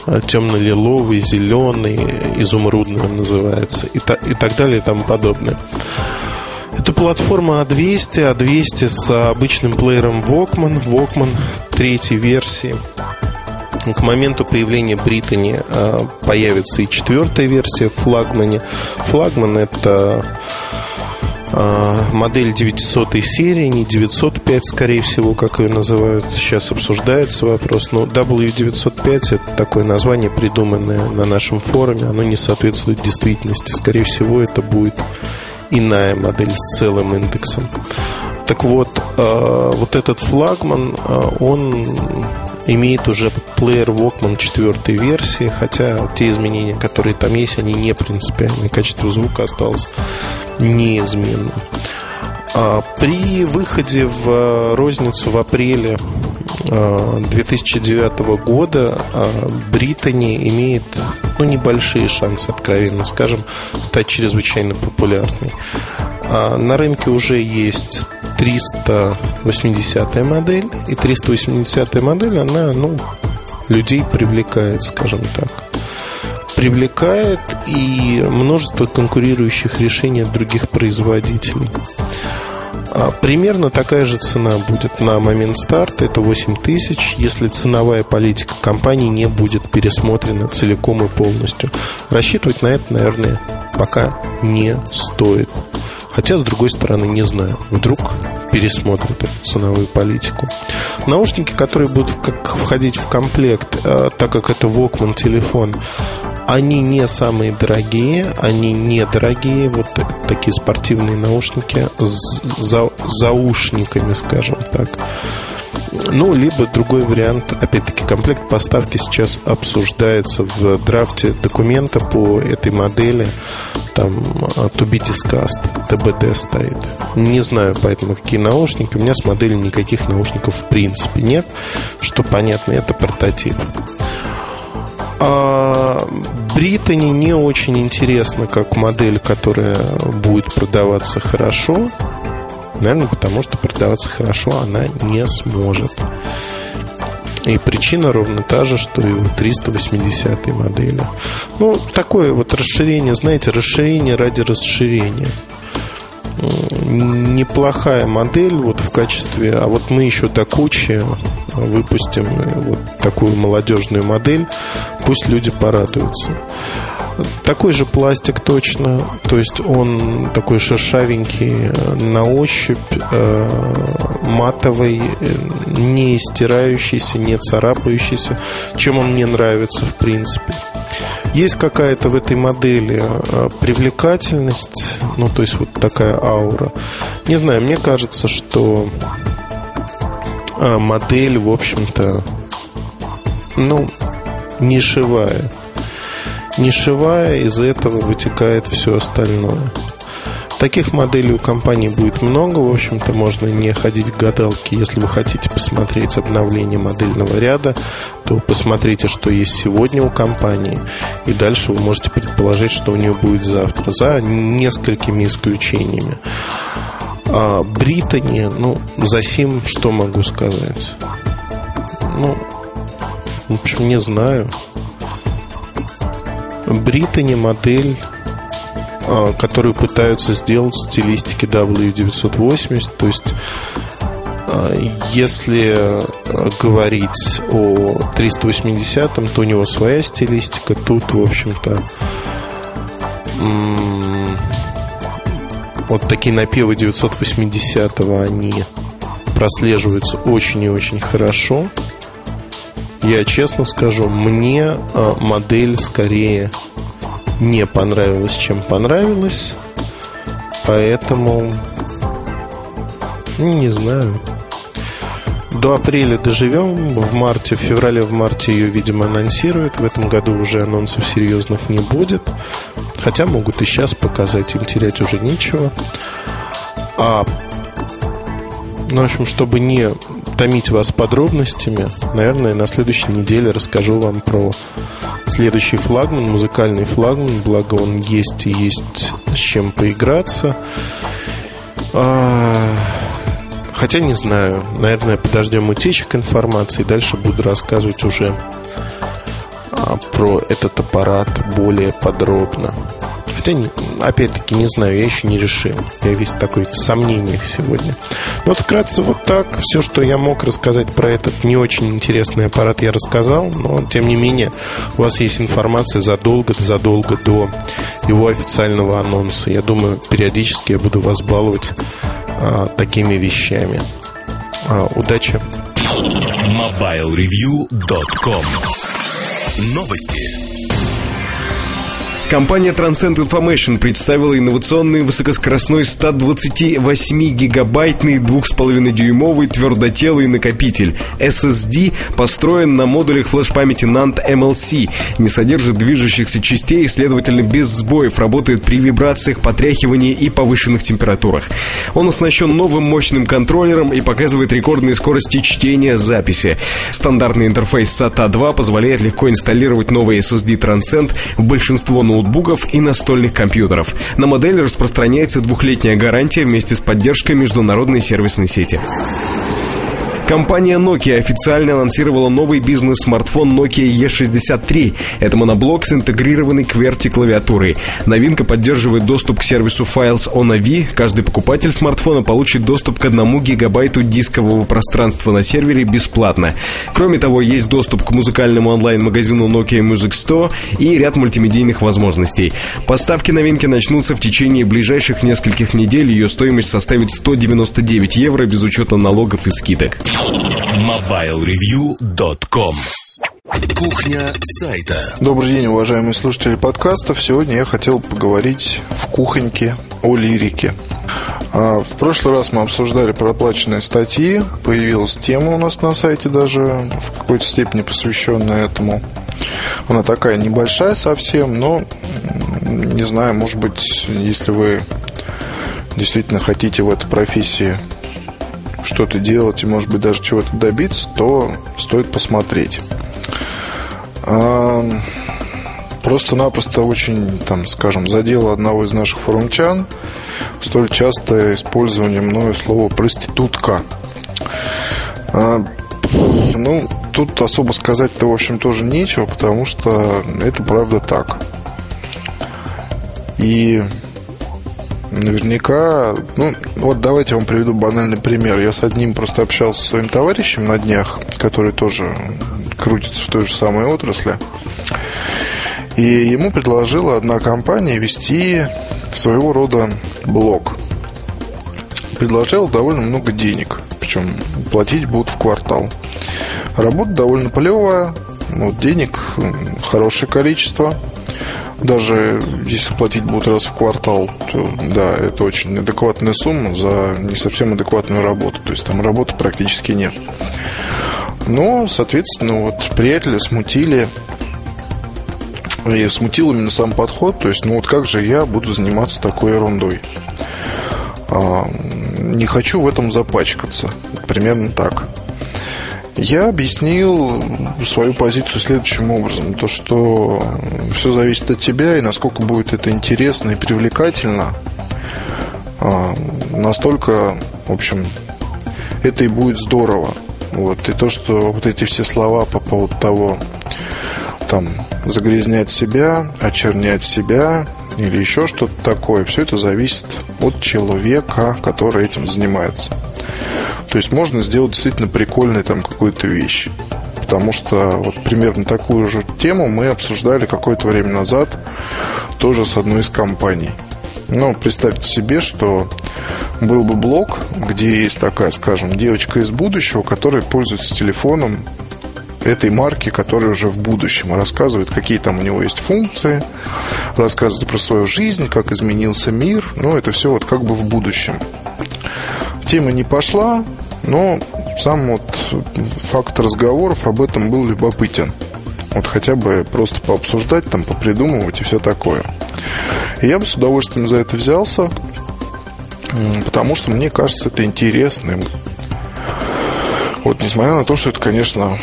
C: э, темно-лиловый, зеленый, изумрудный он называется и, та, и так далее и тому подобное. Это платформа A200, A200 с обычным плеером Walkman, Walkman третьей версии. К моменту появления Британи а, появится и четвертая версия в флагмане. Флагман это а, модель 900 серии, не 905, скорее всего, как ее называют. Сейчас обсуждается вопрос. Но W905 это такое название, придуманное на нашем форуме. Оно не соответствует действительности. Скорее всего, это будет иная модель с целым индексом. Так вот, а, вот этот флагман, он имеет уже плеер Walkman четвертой версии, хотя те изменения, которые там есть, они не принципиальные. Качество звука осталось неизменным. А при выходе в розницу в апреле 2009 а, года а, Британия имеет ну, небольшие шансы, откровенно скажем, стать чрезвычайно популярной. На рынке уже есть 380 модель. И 380 модель, она, ну, людей привлекает, скажем так. Привлекает и множество конкурирующих решений от других производителей. А примерно такая же цена будет на момент старта, это 8 тысяч, если ценовая политика компании не будет пересмотрена целиком и полностью. Рассчитывать на это, наверное, пока не стоит. Хотя, с другой стороны, не знаю. Вдруг пересмотрят эту ценовую политику. Наушники, которые будут как входить в комплект, э, так как это Walkman телефон, они не самые дорогие, они недорогие, вот такие спортивные наушники с за, заушниками, скажем так. Ну, либо другой вариант, опять-таки, комплект поставки сейчас обсуждается в драфте документа по этой модели. Там to be discussed, TBD стоит. Не знаю, поэтому какие наушники. У меня с моделью никаких наушников в принципе нет. Что понятно, это прототип. А Британи не очень интересно как модель, которая будет продаваться хорошо. Наверное, потому что продаваться хорошо она не сможет. И причина ровно та же, что и у 380 модели. Ну, такое вот расширение, знаете, расширение ради расширения. Неплохая модель вот в качестве... А вот мы еще до кучи выпустим вот такую молодежную модель. Пусть люди порадуются. Такой же пластик точно, то есть он такой шершавенький э, на ощупь, э, матовый, э, не стирающийся, не царапающийся, чем он мне нравится в принципе. Есть какая-то в этой модели привлекательность, ну то есть вот такая аура. Не знаю, мне кажется, что модель, в общем-то, ну, нишевая нишевая, из этого вытекает все остальное. Таких моделей у компании будет много. В общем-то, можно не ходить к гадалке. Если вы хотите посмотреть обновление модельного ряда, то посмотрите, что есть сегодня у компании. И дальше вы можете предположить, что у нее будет завтра. За несколькими исключениями. А Британи, ну, за сим что могу сказать? Ну, в общем, не знаю. Британи модель, которую пытаются сделать в стилистике W980. То есть, а, если а, говорить о 380, то у него своя стилистика. Тут, в общем-то, вот такие напевы 980 они прослеживаются очень и очень хорошо. Я честно скажу, мне а, модель скорее не понравилась, чем понравилась. Поэтому не знаю. До апреля доживем. В марте, в феврале, в марте ее, видимо, анонсируют. В этом году уже анонсов серьезных не будет. Хотя могут и сейчас показать, им терять уже нечего. А ну, в общем, чтобы не томить вас подробностями, наверное, на следующей неделе расскажу вам про следующий флагман, музыкальный флагман. Благо он есть и есть с чем поиграться. А, хотя не знаю. Наверное, подождем утечек информации. Дальше буду рассказывать уже а, про этот аппарат более подробно. Хотя, опять-таки, не знаю, я еще не решил. Я весь такой в сомнениях сегодня. Ну, вот вкратце вот так. Все, что я мог рассказать про этот не очень интересный аппарат, я рассказал. Но, тем не менее, у вас есть информация задолго-задолго до его официального анонса. Я думаю, периодически я буду вас баловать а, такими вещами. А, удачи!
A: MobileReview.com Новости.
B: Компания Transcend Information представила инновационный высокоскоростной 128-гигабайтный 2,5-дюймовый твердотелый накопитель. SSD построен на модулях флеш-памяти NAND MLC, не содержит движущихся частей и, следовательно, без сбоев работает при вибрациях, потряхивании и повышенных температурах. Он оснащен новым мощным контроллером и показывает рекордные скорости чтения записи. Стандартный интерфейс SATA 2 позволяет легко инсталлировать новый SSD Transcend в большинство ноутбуков ноутбуков и настольных компьютеров. На модель распространяется двухлетняя гарантия вместе с поддержкой международной сервисной сети. Компания Nokia официально анонсировала новый бизнес-смартфон Nokia E63. Это моноблок с интегрированной QWERTY-клавиатурой. Новинка поддерживает доступ к сервису Files on AV. Каждый покупатель смартфона получит доступ к одному гигабайту дискового пространства на сервере бесплатно. Кроме того, есть доступ к музыкальному онлайн-магазину Nokia Music Store и ряд мультимедийных возможностей. Поставки новинки начнутся в течение ближайших нескольких недель. Ее стоимость составит 199 евро без учета налогов и скидок.
A: MobileReview.com Кухня сайта.
D: Добрый день, уважаемые слушатели подкастов. Сегодня я хотел поговорить в кухоньке о лирике. А, в прошлый раз мы обсуждали проплаченные статьи. Появилась тема у нас на сайте даже в какой-то степени посвященная этому. Она такая небольшая совсем, но не знаю, может быть, если вы действительно хотите в этой профессии что-то делать и, может быть, даже чего-то добиться, то стоит посмотреть. А, просто-напросто очень, там, скажем, задело одного из наших форумчан столь частое использование мною слова «проститутка». А, ну, тут особо сказать-то, в общем, тоже нечего, потому что это правда так. И наверняка, ну, вот давайте я вам приведу банальный пример. Я с одним просто общался со своим товарищем на днях, который тоже крутится в той же самой отрасли. И ему предложила одна компания вести своего рода блог. Предложила довольно много денег, причем платить будут в квартал. Работа довольно полевая, вот денег хорошее количество – даже если платить будут раз в квартал, то да, это очень адекватная сумма за не совсем адекватную работу. То есть там работы практически нет. Но, соответственно, вот приятеля смутили и смутил именно сам подход. То есть, ну вот как же я буду заниматься такой ерундой? А, не хочу в этом запачкаться. Примерно так. Я объяснил свою позицию следующим образом. То, что все зависит от тебя, и насколько будет это интересно и привлекательно, а, настолько, в общем, это и будет здорово. Вот. И то, что вот эти все слова по поводу того, там, загрязнять себя, очернять себя или еще что-то такое, все это зависит от человека, который этим занимается. То есть можно сделать действительно прикольную там какую-то вещь. Потому что вот примерно такую же тему мы обсуждали какое-то время назад тоже с одной из компаний. Ну, представьте себе, что был бы блог, где есть такая, скажем, девочка из будущего, которая пользуется телефоном этой марки, которая уже в будущем, рассказывает, какие там у него есть функции, рассказывает про свою жизнь, как изменился мир, ну, это все вот как бы в будущем. Тема не пошла, но сам вот факт разговоров об этом был любопытен. Вот хотя бы просто пообсуждать, там, попридумывать и все такое. И я бы с удовольствием за это взялся, потому что мне кажется это интересным. Вот несмотря на то, что это, конечно,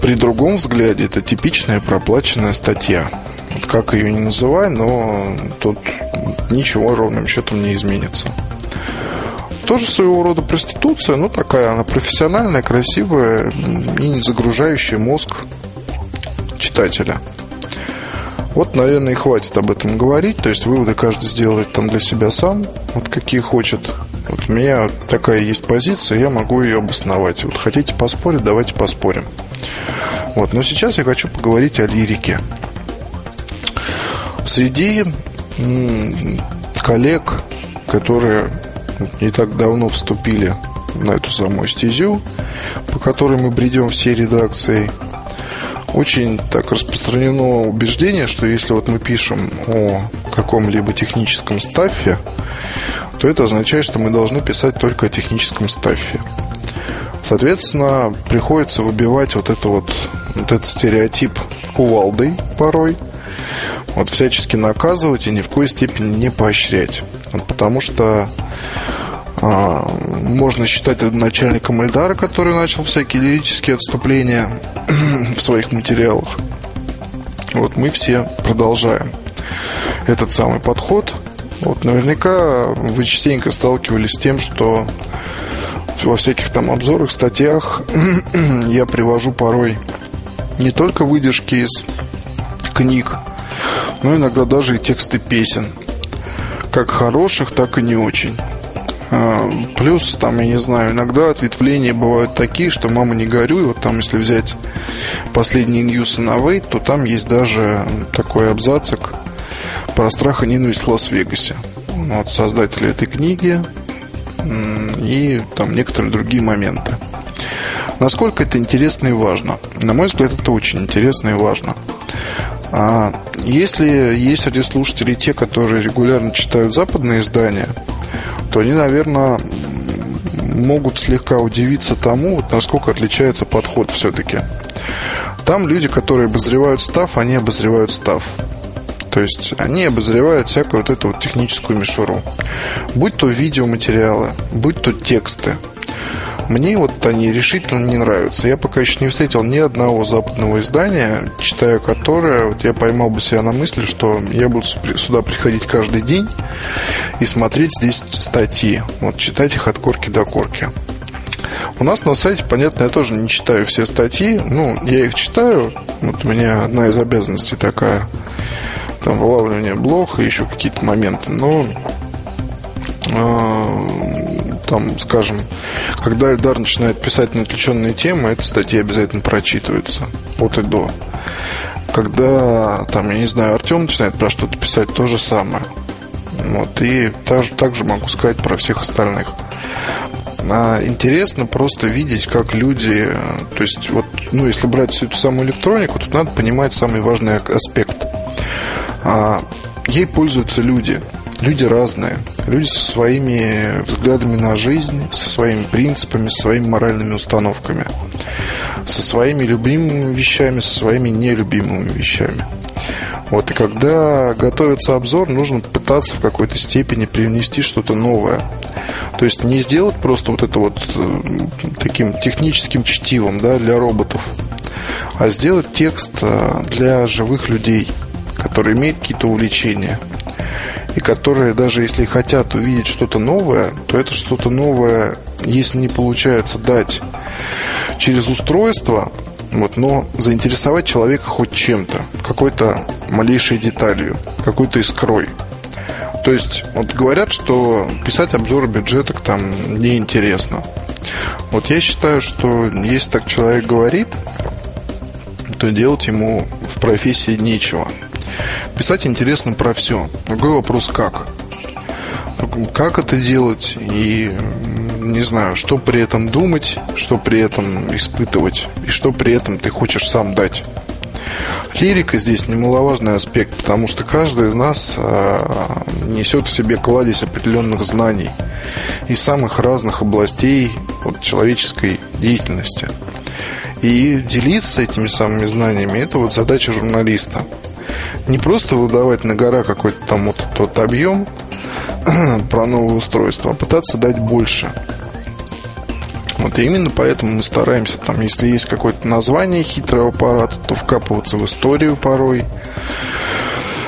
D: при другом взгляде это типичная проплаченная статья. Вот как ее не называй, но тут ничего ровным счетом не изменится тоже своего рода проституция, но такая она профессиональная, красивая и не загружающая мозг читателя. Вот, наверное, и хватит об этом говорить. То есть выводы каждый сделает там для себя сам, вот какие хочет. Вот у меня такая есть позиция, я могу ее обосновать. Вот хотите поспорить, давайте поспорим. Вот, но сейчас я хочу поговорить о лирике. Среди коллег, которые не так давно вступили на эту самую стезю, по которой мы бредем всей редакцией. Очень так распространено убеждение, что если вот мы пишем о каком-либо техническом стаффе, то это означает, что мы должны писать только о техническом стаффе. Соответственно, приходится выбивать вот, это вот, вот этот стереотип кувалдой порой, вот всячески наказывать и ни в коей степени не поощрять. Потому что а, можно считать начальником Эльдара, который начал всякие лирические отступления в своих материалах. Вот мы все продолжаем этот самый подход. Вот наверняка вы частенько сталкивались с тем, что во всяких там обзорах, статьях я привожу порой не только выдержки из книг, но иногда даже и тексты песен. Как хороших, так и не очень. А, плюс, там, я не знаю, иногда ответвления бывают такие, что мама не горюй. Вот там, если взять последние ньюсы на Вейт, то там есть даже такой абзацик про страх и ненависть в Лас-Вегасе. Вот создатели этой книги и там некоторые другие моменты. Насколько это интересно и важно? На мой взгляд, это очень интересно и важно. А если есть среди слушателей те, которые регулярно читают западные издания, то они, наверное, могут слегка удивиться тому, вот насколько отличается подход все-таки. Там люди, которые обозревают став, они обозревают став. То есть они обозревают всякую вот эту вот техническую мишуру. Будь то видеоматериалы, будь то тексты. Мне вот они решительно не нравятся. Я пока еще не встретил ни одного западного издания, читая которое, вот я поймал бы себя на мысли, что я буду сюда приходить каждый день и смотреть здесь статьи. Вот читать их от корки до корки. У нас на сайте, понятно, я тоже не читаю все статьи. Ну, я их читаю. Вот у меня одна из обязанностей такая. Там вылавливание блог и еще какие-то моменты. Но э, там, скажем, когда Эльдар начинает писать на отвлеченные темы, эта статья обязательно прочитывается от и до. Когда, там, я не знаю, Артем начинает про что-то писать, то же самое. Вот, и также, также могу сказать про всех остальных. А интересно просто видеть, как люди, то есть вот, ну, если брать всю эту самую электронику, тут надо понимать самый важный аспект. А, ей пользуются люди. Люди разные. Люди со своими взглядами на жизнь, со своими принципами, со своими моральными установками. Со своими любимыми вещами, со своими нелюбимыми вещами. Вот, и когда готовится обзор, нужно пытаться в какой-то степени привнести что-то новое. То есть не сделать просто вот это вот э, таким техническим чтивом да, для роботов, а сделать текст э, для живых людей, которые имеют какие-то увлечения. И которые даже если хотят увидеть что-то новое, то это что-то новое, если не получается дать через устройство, вот, но заинтересовать человека хоть чем-то, какой-то малейшей деталью, какой-то искрой. То есть, вот говорят, что писать обзоры бюджеток там неинтересно. Вот я считаю, что если так человек говорит, то делать ему в профессии нечего. Писать интересно про все. Другой вопрос как. Как это делать и не знаю, что при этом думать, что при этом испытывать и что при этом ты хочешь сам дать. Лирика здесь немаловажный аспект, потому что каждый из нас э, несет в себе кладезь определенных знаний из самых разных областей вот, человеческой деятельности. И делиться этими самыми знаниями – это вот задача журналиста. Не просто выдавать на гора какой-то там вот тот объем про новое устройство, а пытаться дать больше – вот и именно поэтому мы стараемся, там, если есть какое-то название хитрого аппарата, то вкапываться в историю порой.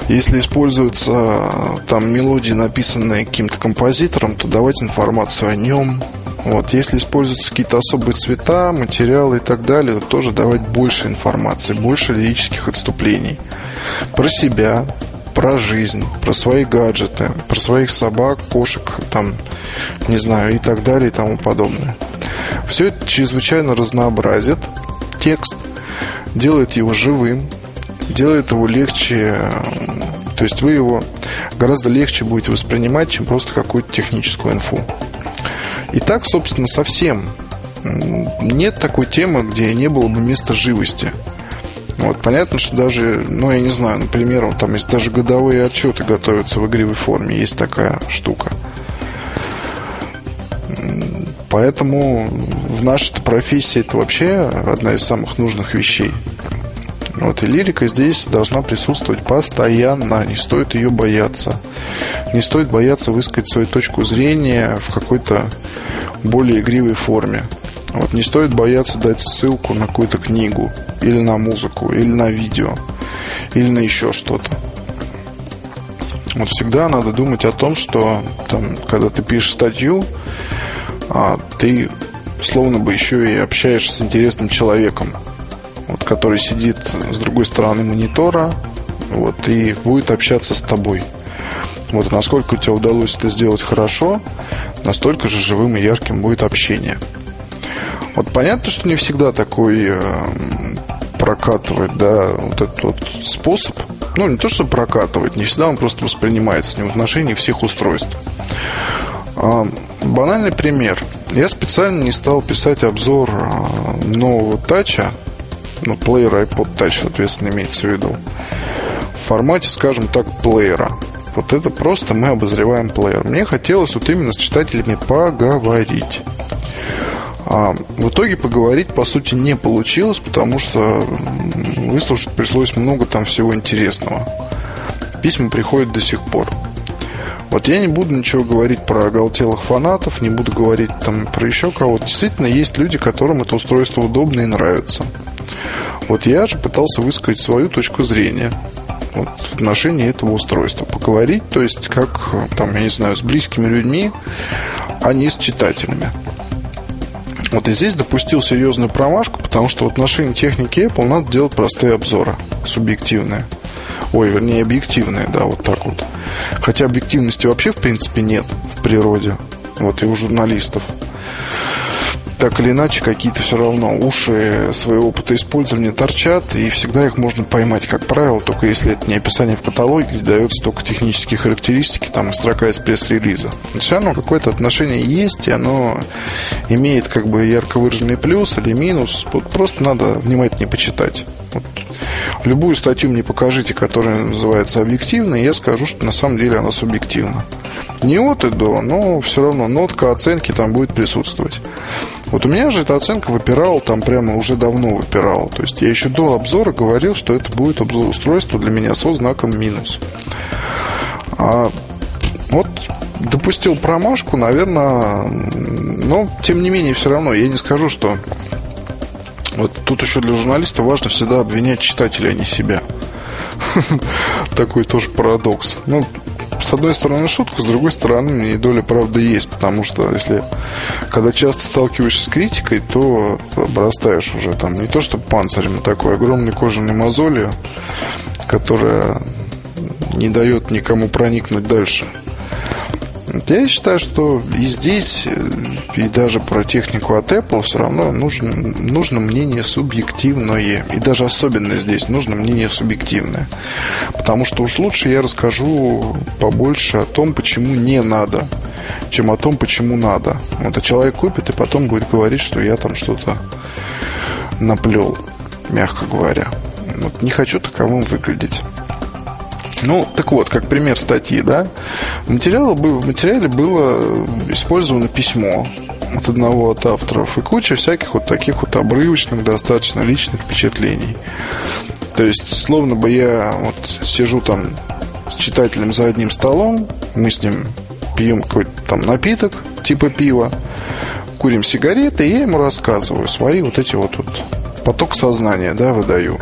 D: Если используются там мелодии, написанные каким-то композитором, то давать информацию о нем. Вот, если используются какие-то особые цвета, материалы и так далее, то тоже давать больше информации, больше лирических отступлений. Про себя, про жизнь, про свои гаджеты, про своих собак, кошек, там, не знаю, и так далее и тому подобное. Все это чрезвычайно разнообразит текст, делает его живым, делает его легче, то есть вы его гораздо легче будете воспринимать, чем просто какую-то техническую инфу. И так, собственно, совсем нет такой темы, где не было бы места живости. Вот, понятно, что даже, ну, я не знаю, например, там есть даже годовые отчеты готовятся в игривой форме, есть такая штука. Поэтому в нашей профессии это вообще одна из самых нужных вещей. Вот, и лирика здесь должна присутствовать постоянно, не стоит ее бояться. Не стоит бояться высказать свою точку зрения в какой-то более игривой форме. Вот, не стоит бояться дать ссылку на какую-то книгу, или на музыку, или на видео, или на еще что-то. Вот всегда надо думать о том, что там, когда ты пишешь статью, а ты словно бы еще и общаешься с интересным человеком, вот, который сидит с другой стороны монитора вот, и будет общаться с тобой. Вот насколько у тебя удалось это сделать хорошо, настолько же живым и ярким будет общение. Вот понятно, что не всегда такой э, прокатывает, да, вот этот вот способ. Ну, не то, что прокатывает, не всегда он просто воспринимается ним в отношении всех устройств. А, банальный пример. Я специально не стал писать обзор а, нового тача, ну, плеера iPod Touch, соответственно, имеется в виду, в формате, скажем так, плеера. Вот это просто мы обозреваем плеер. Мне хотелось вот именно с читателями поговорить. А в итоге поговорить, по сути, не получилось, потому что выслушать пришлось много там всего интересного. Письма приходят до сих пор. Вот я не буду ничего говорить про оголтелых фанатов, не буду говорить там про еще кого-то. Действительно, есть люди, которым это устройство удобно и нравится. Вот я же пытался высказать свою точку зрения вот, в отношении этого устройства. Поговорить, то есть, как, там, я не знаю, с близкими людьми, а не с читателями. Вот и здесь допустил серьезную промашку, потому что в отношении техники Apple надо делать простые обзоры, субъективные. Ой, вернее, объективные, да, вот так вот. Хотя объективности вообще, в принципе, нет в природе. Вот и у журналистов так или иначе какие-то все равно уши своего опыта использования торчат, и всегда их можно поймать, как правило, только если это не описание в каталоге, где дается только технические характеристики, там строка из пресс-релиза. Но все равно какое-то отношение есть, и оно имеет как бы ярко выраженный плюс или минус. Вот просто надо внимательнее почитать. Вот. Любую статью мне покажите, которая называется объективной, я скажу, что на самом деле она субъективна. Не от и до, но все равно нотка оценки там будет присутствовать. Вот у меня же эта оценка выпирала там прямо уже давно выпирала. То есть я еще до обзора говорил, что это будет обзор устройства для меня со знаком минус. А вот допустил промашку, наверное, но тем не менее все равно я не скажу, что вот тут еще для журналиста важно всегда обвинять читателя, а не себя. Такой тоже парадокс. Ну, с одной стороны шутка, с другой стороны и доля правды есть, потому что если когда часто сталкиваешься с критикой, то обрастаешь уже там не то что панцирем, а такой огромной кожаной мозолью, которая не дает никому проникнуть дальше. Я считаю, что и здесь, и даже про технику от Apple все равно нужно, нужно мнение субъективное. И даже особенно здесь нужно мнение субъективное. Потому что уж лучше я расскажу побольше о том, почему не надо, чем о том, почему надо. Вот а человек купит и потом будет говорить, что я там что-то наплел, мягко говоря. Вот не хочу таковым выглядеть. Ну, так вот, как пример статьи, да, в материале, в материале было использовано письмо от одного от авторов и куча всяких вот таких вот обрывочных, достаточно личных впечатлений. То есть, словно бы я вот сижу там с читателем за одним столом, мы с ним пьем какой-то там напиток, типа пива, курим сигареты, и я ему рассказываю свои вот эти вот, вот поток сознания, да, выдаю.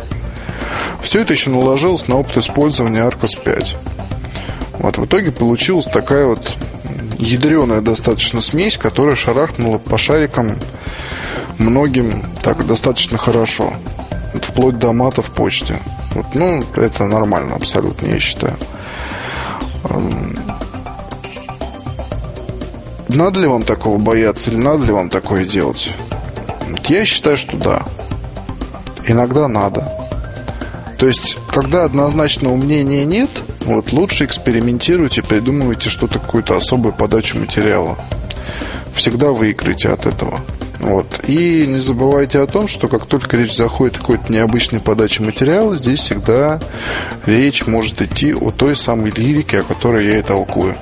D: Все это еще наложилось на опыт использования Arcos 5. Вот, в итоге получилась такая вот ядреная достаточно смесь, которая шарахнула по шарикам многим так достаточно хорошо. Вот, вплоть до мата в почте. Вот, ну, это нормально абсолютно, я считаю. Надо ли вам такого бояться или надо ли вам такое делать? Я считаю, что да. Иногда надо. То есть, когда однозначного мнения нет, вот лучше экспериментируйте, придумывайте что-то, какую-то особую подачу материала. Всегда выиграете от этого. Вот. И не забывайте о том, что как только речь заходит о какой-то необычной подаче материала, здесь всегда речь может идти о той самой лирике, о которой я и толкую.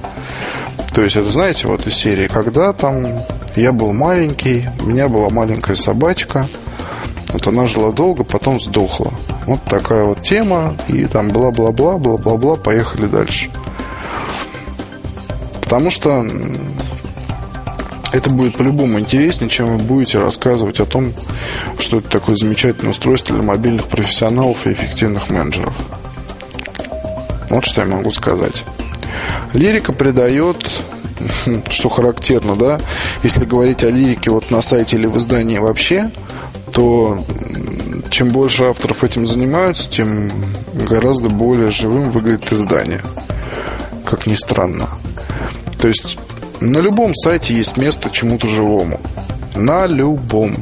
D: То есть, это знаете, вот из серии, когда там я был маленький, у меня была маленькая собачка, вот она жила долго, потом сдохла. Вот такая вот тема. И там бла-бла-бла, бла-бла-бла, поехали дальше. Потому что это будет по-любому интереснее, чем вы будете рассказывать о том, что это такое замечательное устройство для мобильных профессионалов и эффективных менеджеров. Вот что я могу сказать. Лирика придает что характерно, да, если говорить о лирике вот на сайте или в издании вообще, то чем больше авторов этим занимаются, тем гораздо более живым выглядит издание. Как ни странно. То есть на любом сайте есть место чему-то живому. На любом.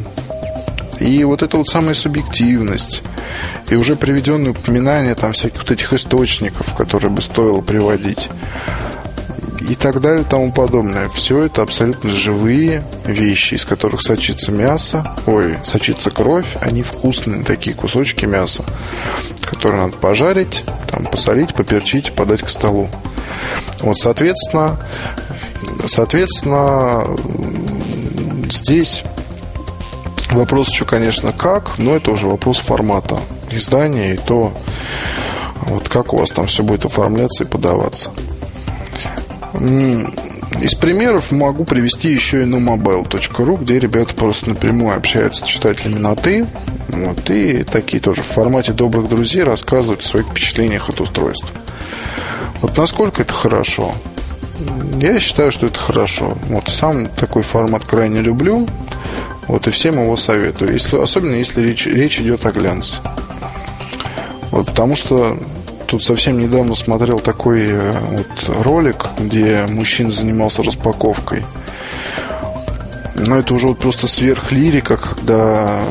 D: И вот эта вот самая субъективность, и уже приведенные упоминания там всяких вот этих источников, которые бы стоило приводить, и так далее и тому подобное. Все это абсолютно живые вещи, из которых сочится мясо, ой, сочится кровь, они вкусные такие кусочки мяса, которые надо пожарить, там, посолить, поперчить, подать к столу. Вот, соответственно, соответственно, здесь вопрос еще, конечно, как, но это уже вопрос формата издания и то, вот как у вас там все будет оформляться и подаваться. Из примеров могу привести еще и на mobile.ru, где ребята просто напрямую общаются с читателями на «ты». Вот, и такие тоже в формате добрых друзей рассказывают о своих впечатлениях от устройства. Вот насколько это хорошо? Я считаю, что это хорошо. Вот сам такой формат крайне люблю. Вот и всем его советую. Если, особенно если речь, речь идет о глянце. Вот, потому что Тут совсем недавно смотрел такой э, вот ролик, где мужчина занимался распаковкой. Но это уже вот просто сверхлирика, когда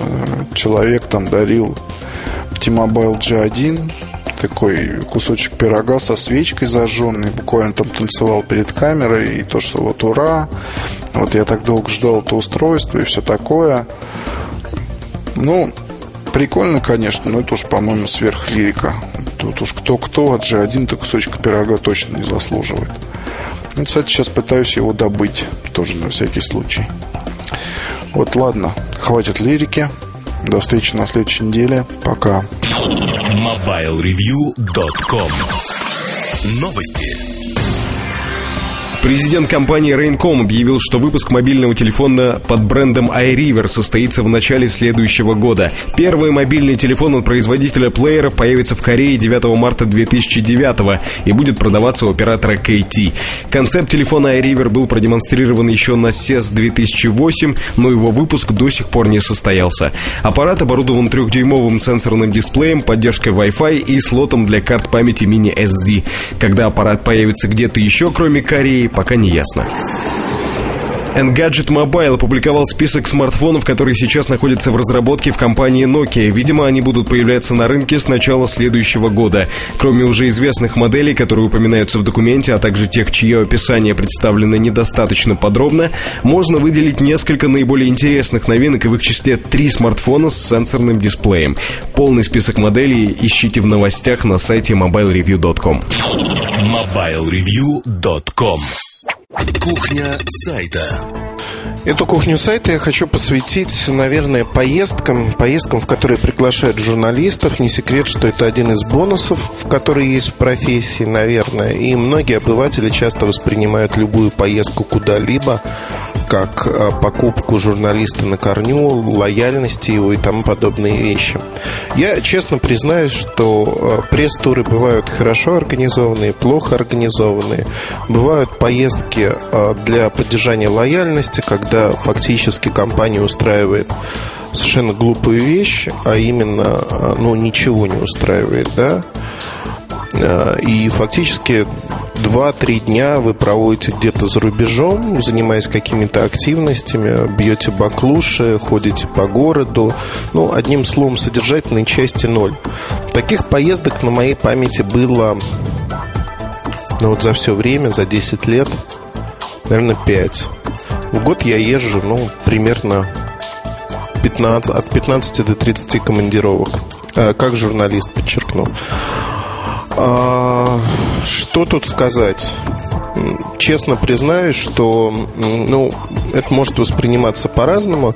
D: человек там дарил T-Mobile G1 такой кусочек пирога со свечкой зажженной, буквально там танцевал перед камерой, и то, что вот ура, вот я так долго ждал это устройство и все такое. Ну, прикольно, конечно, но это уж, по-моему, сверхлирика. Тут уж кто-кто, от же один-то кусочка пирога точно не заслуживает. Ну, кстати, сейчас пытаюсь его добыть, тоже на всякий случай. Вот, ладно, хватит лирики. До встречи на следующей неделе. Пока.
A: MobileReview.com Новости.
B: Президент компании Raincom объявил, что выпуск мобильного телефона под брендом iRiver состоится в начале следующего года. Первый мобильный телефон от производителя плееров появится в Корее 9 марта 2009 и будет продаваться у оператора KT. Концепт телефона iRiver был продемонстрирован еще на CES 2008, но его выпуск до сих пор не состоялся. Аппарат оборудован трехдюймовым сенсорным дисплеем, поддержкой Wi-Fi и слотом для карт памяти mini-SD. Когда аппарат появится где-то еще, кроме Кореи, пока не ясно. Engadget Mobile опубликовал список смартфонов, которые сейчас находятся в разработке в компании Nokia. Видимо, они будут появляться на рынке с начала следующего года. Кроме уже известных моделей, которые упоминаются в документе, а также тех, чье описание представлено недостаточно подробно, можно выделить несколько наиболее интересных новинок и в их числе три смартфона с сенсорным дисплеем. Полный список моделей ищите в новостях на сайте mobilereview.com.
A: MobileReview.com Кухня сайта.
C: Эту кухню сайта я хочу посвятить, наверное, поездкам, поездкам, в которые приглашают журналистов. Не секрет, что это один из бонусов, которые есть в профессии, наверное. И многие обыватели часто воспринимают любую поездку куда-либо как э, покупку журналиста на корню, лояльности его и тому подобные вещи. Я честно признаюсь, что э, пресс-туры бывают хорошо организованные, плохо организованные. Бывают поездки э, для поддержания лояльности, когда фактически компания устраивает совершенно глупую вещь, а именно, ну, ничего не устраивает, да, Э, и фактически 2-3 дня вы проводите где-то за рубежом, занимаясь какими-то активностями, бьете баклуши, ходите по городу. Ну, одним словом, содержательной части ноль. Таких поездок на моей памяти было ну, вот за все время, за 10 лет, наверное, 5. В год я езжу, ну, примерно 15, от 15 до 30 командировок. Э, как журналист, подчеркну. А, что тут сказать? Честно признаюсь, что ну, это может восприниматься по-разному.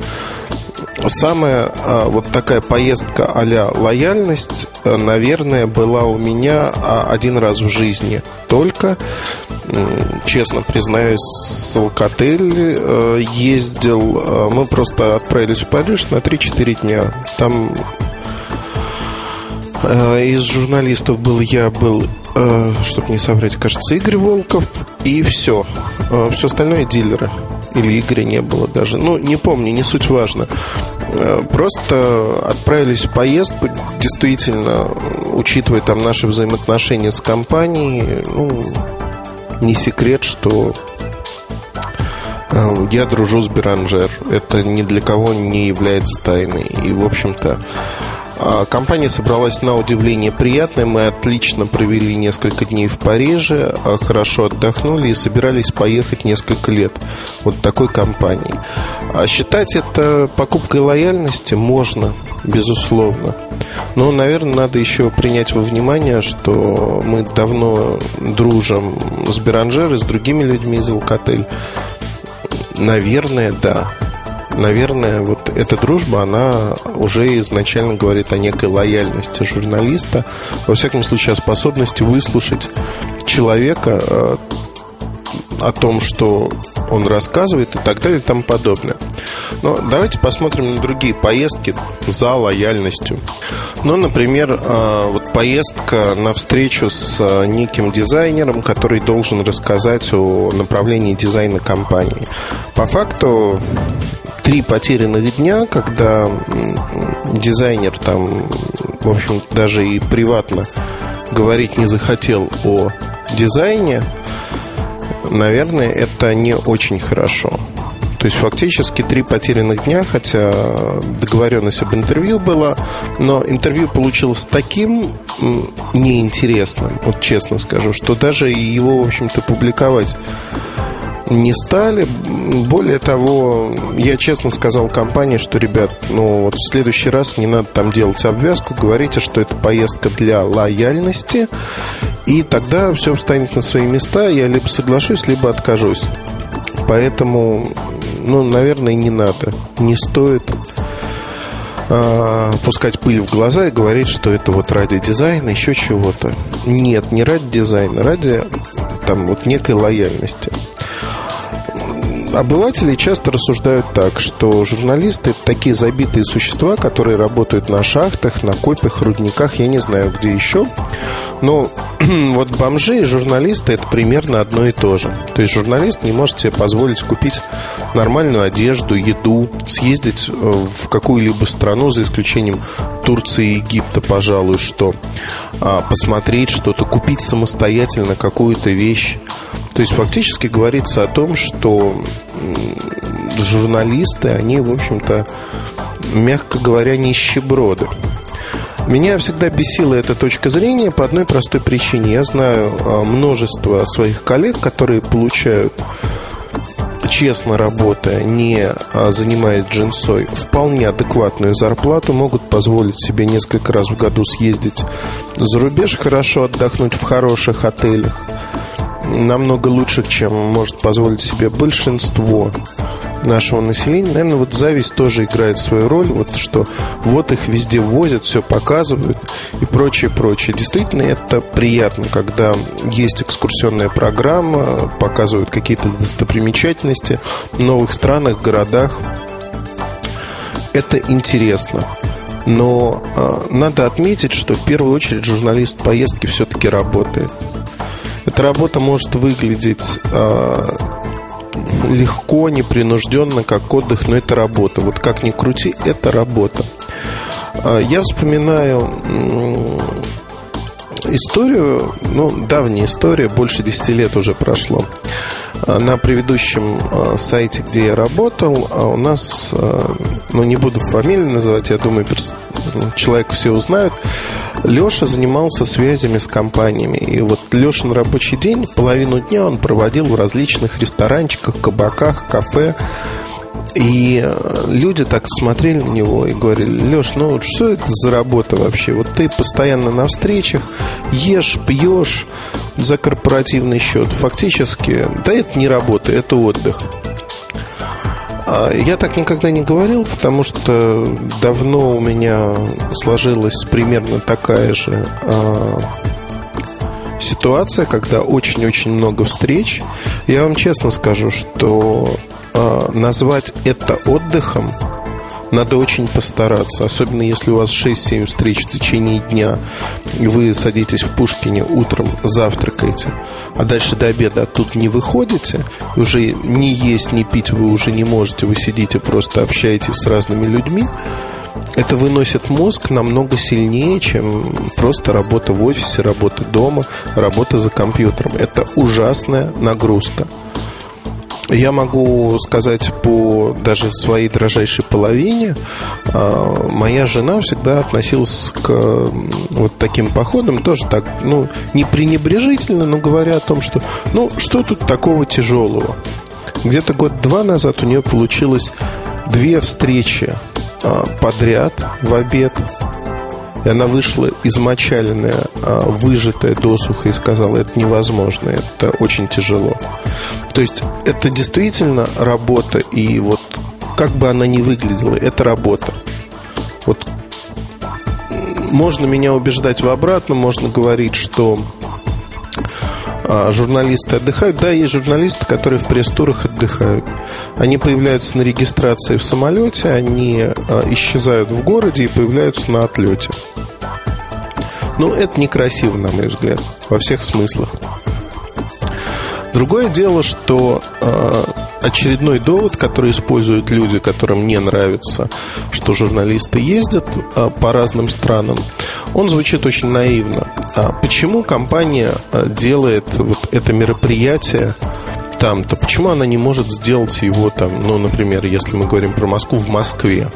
C: Самая а, вот такая поездка а-ля лояльность, э, наверное, была у меня а, один раз в жизни только. Честно признаюсь, с Алкотель э, ездил. Э, мы просто отправились в Париж на 3-4 дня. Там из журналистов был я, был, э, чтобы не соврать, кажется, Игорь Волков. И все. Э, все остальное дилеры. Или Игоря не было даже. Ну, не помню, не суть важно. Просто отправились в поездку. Действительно, учитывая там наши взаимоотношения с компанией, ну, не секрет, что я дружу с Беранжер. Это ни для кого не является тайной. И, в общем-то, компания собралась на удивление приятной. Мы отлично провели несколько дней в Париже, а, хорошо отдохнули и собирались поехать несколько лет вот такой компании. А считать это покупкой лояльности можно, безусловно. Но, наверное, надо еще принять во внимание, что мы давно дружим с Беранжер и с другими людьми из Алкотель. Наверное, да наверное, вот эта дружба, она уже изначально говорит о некой лояльности журналиста, во всяком случае, о способности выслушать человека э, о том, что он рассказывает и так далее и тому подобное. Но давайте посмотрим на другие поездки за лояльностью. Ну, например, э, вот поездка на встречу с э, неким дизайнером, который должен рассказать о направлении дизайна компании. По факту три потерянных дня, когда дизайнер там, в общем, даже и приватно говорить не захотел о дизайне, наверное, это не очень хорошо. То есть фактически три потерянных дня, хотя договоренность об интервью была, но интервью получилось таким неинтересным, вот честно скажу, что даже его, в общем-то, публиковать не стали. Более того, я честно сказал компании, что, ребят, ну вот в следующий раз не надо там делать обвязку, говорите, что это поездка для лояльности, и тогда все встанет на свои места, я либо соглашусь, либо откажусь. Поэтому, ну, наверное, не надо, не стоит э, пускать пыль в глаза и говорить, что это вот ради дизайна, еще чего-то. Нет, не ради дизайна, ради там вот некой лояльности обыватели часто рассуждают так, что журналисты – такие забитые существа, которые работают на шахтах, на копях, рудниках, я не знаю, где еще. Но вот бомжи и журналисты – это примерно одно и то же. То есть журналист не может себе позволить купить нормальную одежду, еду, съездить э, в какую-либо страну, за исключением Турции и Египта, пожалуй, что а, посмотреть что-то, купить самостоятельно какую-то вещь. То есть фактически говорится о том, что журналисты, они, в общем-то, мягко говоря, нищеброды. Меня всегда бесила эта точка зрения по одной простой причине. Я знаю а, множество своих коллег, которые получают честно работая, не а, занимаясь джинсой, вполне адекватную зарплату, могут позволить себе несколько раз в году съездить за рубеж, хорошо отдохнуть в хороших отелях – намного лучше, чем может позволить себе большинство нашего населения. Наверное, вот зависть тоже играет свою роль. Вот что вот их везде возят, все показывают и прочее, прочее. Действительно, это приятно, когда есть экскурсионная программа, показывают какие-то достопримечательности в новых странах, городах. Это интересно. Но э, надо отметить, что в первую очередь журналист поездки все-таки работает. Эта работа может выглядеть э, легко, непринужденно, как отдых, но это работа. Вот как ни крути, это работа. Э, я вспоминаю историю, ну, давняя история, больше 10 лет уже прошло. А, на предыдущем а, сайте, где я работал, а у нас, ну, не буду фамилию называть, я думаю, человек все узнают, Леша занимался связями с компаниями. И вот Леша на рабочий день, половину дня он проводил в различных ресторанчиках, кабаках, кафе, и э, люди так смотрели на него и говорили, Леш, ну что это за работа вообще? Вот ты постоянно на встречах, ешь, пьешь за корпоративный счет. Фактически, да это не работа, это отдых. А я так никогда не говорил, потому что давно у меня сложилась примерно такая же а, ситуация, когда очень-очень много встреч. Я вам честно скажу, что назвать это отдыхом надо очень постараться, особенно если у вас 6-7 встреч в течение дня, и вы садитесь в Пушкине утром, завтракаете, а дальше до обеда оттуда не выходите, уже не есть, не пить вы уже не можете, вы сидите, просто общаетесь с разными людьми, это выносит мозг намного сильнее, чем просто работа в офисе, работа дома, работа за компьютером. Это ужасная нагрузка. Я могу сказать по даже своей дрожайшей половине, а, моя жена всегда относилась к вот таким походам тоже так, ну, не пренебрежительно, но говоря о том, что, ну, что тут такого тяжелого? Где-то год-два назад у нее получилось две встречи а, подряд в обед. И она вышла измочаленная, а, выжатая досуха и сказала, это невозможно, это очень тяжело. То есть это действительно работа, и вот как бы она ни выглядела, это работа. Вот можно меня убеждать в обратном, можно говорить, что а, журналисты отдыхают. Да, есть журналисты, которые в пресс-турах отдыхают. Они появляются на регистрации в самолете, они а, исчезают в городе и появляются на отлете. Ну, это некрасиво, на мой взгляд, во всех смыслах. Другое дело, что э, очередной довод, который используют люди, которым не нравится, что журналисты ездят э, по разным странам, он звучит очень наивно. А почему компания э, делает вот это мероприятие там-то? Почему она не может сделать его там, ну, например, если мы говорим про Москву, в Москве?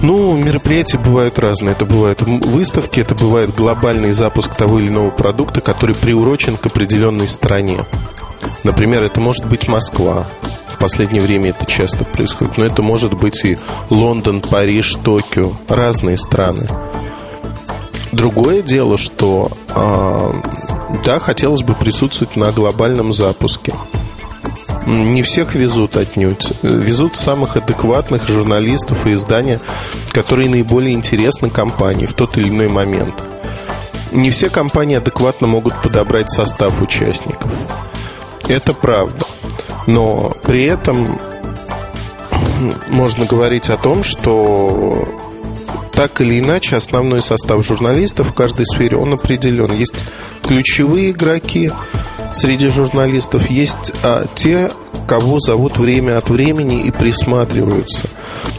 C: Ну, мероприятия бывают разные. Это бывают выставки, это бывает глобальный запуск того или иного продукта, который приурочен к определенной стране. Например, это может быть Москва. В последнее время это часто происходит. Но это может быть и Лондон, Париж, Токио. Разные страны. Другое дело, что э, да, хотелось бы присутствовать на глобальном запуске. Не всех везут отнюдь. Везут самых адекватных журналистов и издания, которые наиболее интересны компании в тот или иной момент. Не все компании адекватно могут подобрать состав участников. Это правда. Но при этом можно говорить о том, что так или иначе основной состав журналистов в каждой сфере он определен. Есть ключевые игроки, среди журналистов есть а, те, кого зовут время от времени и присматриваются.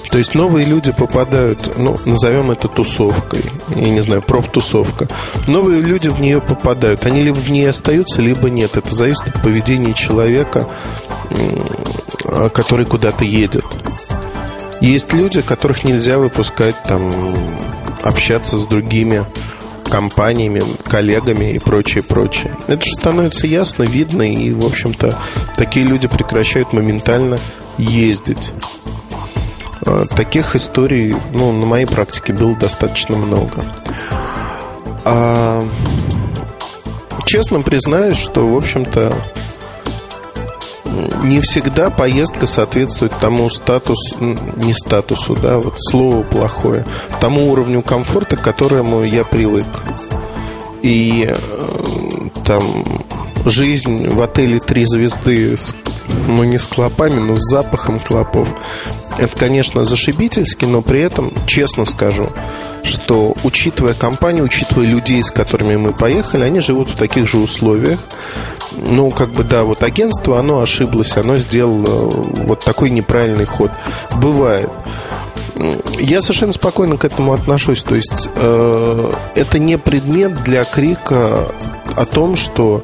C: То есть новые люди попадают, ну, назовем это тусовкой, я не знаю, профтусовка. Новые люди в нее попадают. Они либо в ней остаются, либо нет. Это зависит от поведения человека, который куда-то едет. Есть люди, которых нельзя выпускать там общаться с другими компаниями, коллегами и прочее, прочее. Это же становится ясно, видно, и, в общем-то, такие люди прекращают моментально ездить. А, таких историй, ну, на моей практике было достаточно много. А, честно признаюсь, что, в общем-то, не всегда поездка соответствует тому статусу, не статусу, да, вот слово плохое, тому уровню комфорта, к которому я привык. И э, там жизнь в отеле «Три звезды» с, ну, не с клопами, но с запахом клопов. Это, конечно, зашибительски, но при этом, честно скажу, что учитывая компанию, учитывая людей, с которыми мы поехали, они живут в таких же условиях. Ну, как бы, да, вот агентство, оно ошиблось, оно сделало вот такой неправильный ход. Бывает. Я совершенно спокойно к этому отношусь. То есть э, это не предмет для крика о том, что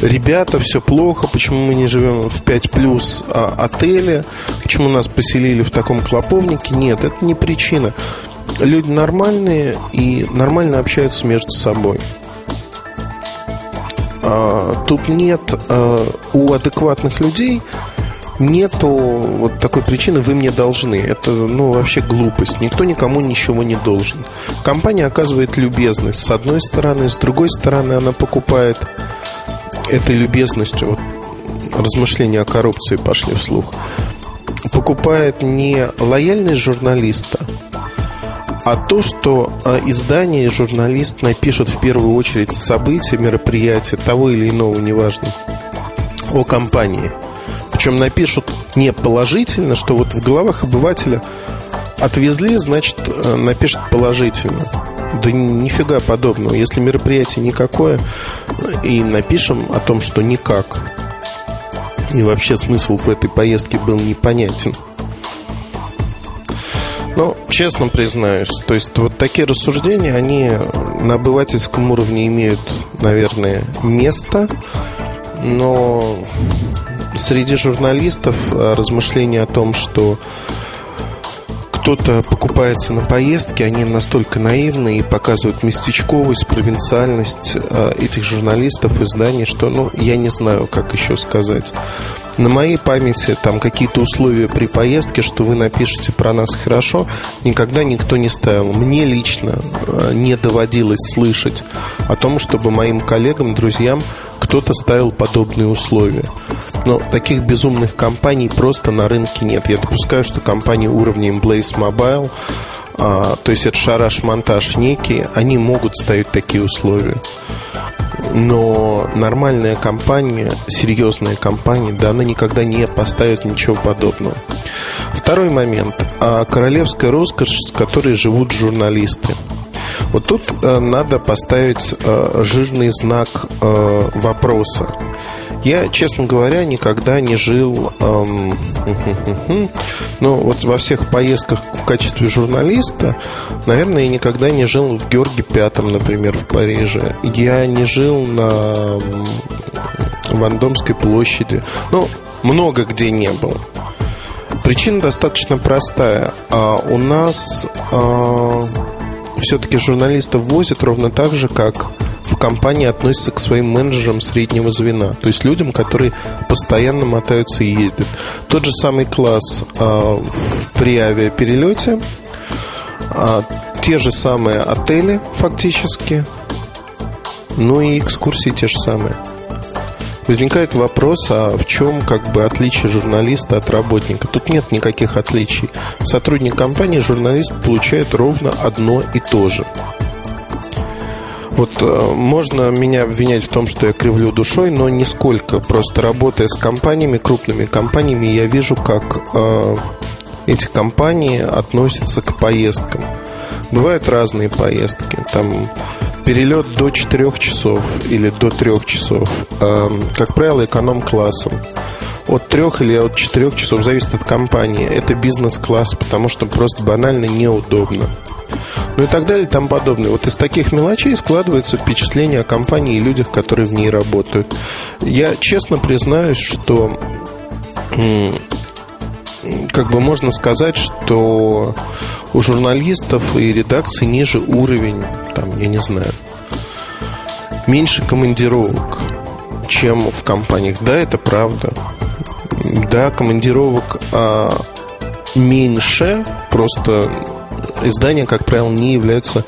C: ребята, все плохо, почему мы не живем в 5 плюс отеле, почему нас поселили в таком клоповнике. Нет, это не причина. Люди нормальные и нормально общаются между собой. А, тут нет а, у адекватных людей нету вот такой причины «вы мне должны». Это, ну, вообще глупость. Никто никому ничего не должен. Компания оказывает любезность с одной стороны, с другой стороны она покупает этой любезностью, вот размышления о коррупции пошли вслух, покупает не лояльность журналиста, а то, что а, издание и журналист напишут в первую очередь события, мероприятия, того или иного, неважно, о компании – Причем напишут не положительно, что вот в головах обывателя отвезли, значит, э, напишут положительно. Да нифига подобного. Если мероприятие никакое, и напишем о том, что никак. И вообще смысл в этой поездке был непонятен. Ну, честно признаюсь, то есть вот такие рассуждения, они на обывательском уровне имеют, наверное, место, но среди журналистов э, размышления о том, что кто-то покупается на поездки, они настолько наивны и показывают местечковость, провинциальность э, этих журналистов, изданий, что, ну, я не знаю, как еще сказать. На моей памяти там какие-то условия при поездке, что вы напишете про нас хорошо, никогда никто не ставил. Мне лично э, не доводилось слышать о том, чтобы моим коллегам, друзьям кто-то ставил подобные условия. Но таких безумных компаний просто на рынке нет. Я допускаю, что компании уровня Blaze Mobile, то есть это шараш-монтаж некий, они могут ставить такие условия. Но нормальная компания, серьезная компания, да, она никогда не поставит ничего подобного. Второй момент. А королевская роскошь, с которой живут журналисты. Вот тут э, надо поставить э, жирный знак э, вопроса. Я, честно говоря, никогда не жил, эм, ну, вот во всех поездках в качестве журналиста, наверное, я никогда не жил в Георге Пятом, например, в Париже. Я не жил на Вандомской площади. Ну, много где не был. Причина достаточно простая. А у нас а, все-таки журналистов возят ровно так же, как компании относятся к своим менеджерам среднего звена, то есть людям, которые постоянно мотаются и ездят. Тот же самый класс э, при авиаперелете, э, те же самые отели фактически, ну и экскурсии те же самые. Возникает вопрос, а в чем как бы отличие журналиста от работника? Тут нет никаких отличий. Сотрудник компании, журналист получает ровно одно и то же. Вот э, можно меня обвинять в том, что я кривлю душой, но нисколько. Просто работая с компаниями, крупными компаниями, я вижу, как э, эти компании относятся к поездкам. Бывают разные поездки. Там перелет до 4 часов или до 3 часов. Э, как правило, эконом-классом. От 3 или от 4 часов зависит от компании. Это бизнес-класс, потому что просто банально неудобно ну и так далее и тому подобное. Вот из таких мелочей складывается впечатление о компании и людях, которые в ней работают. Я честно признаюсь, что как бы можно сказать, что у журналистов и редакций ниже уровень, там, я не знаю, меньше командировок, чем в компаниях. Да, это правда. Да, командировок а, меньше, просто издания, как правило, не являются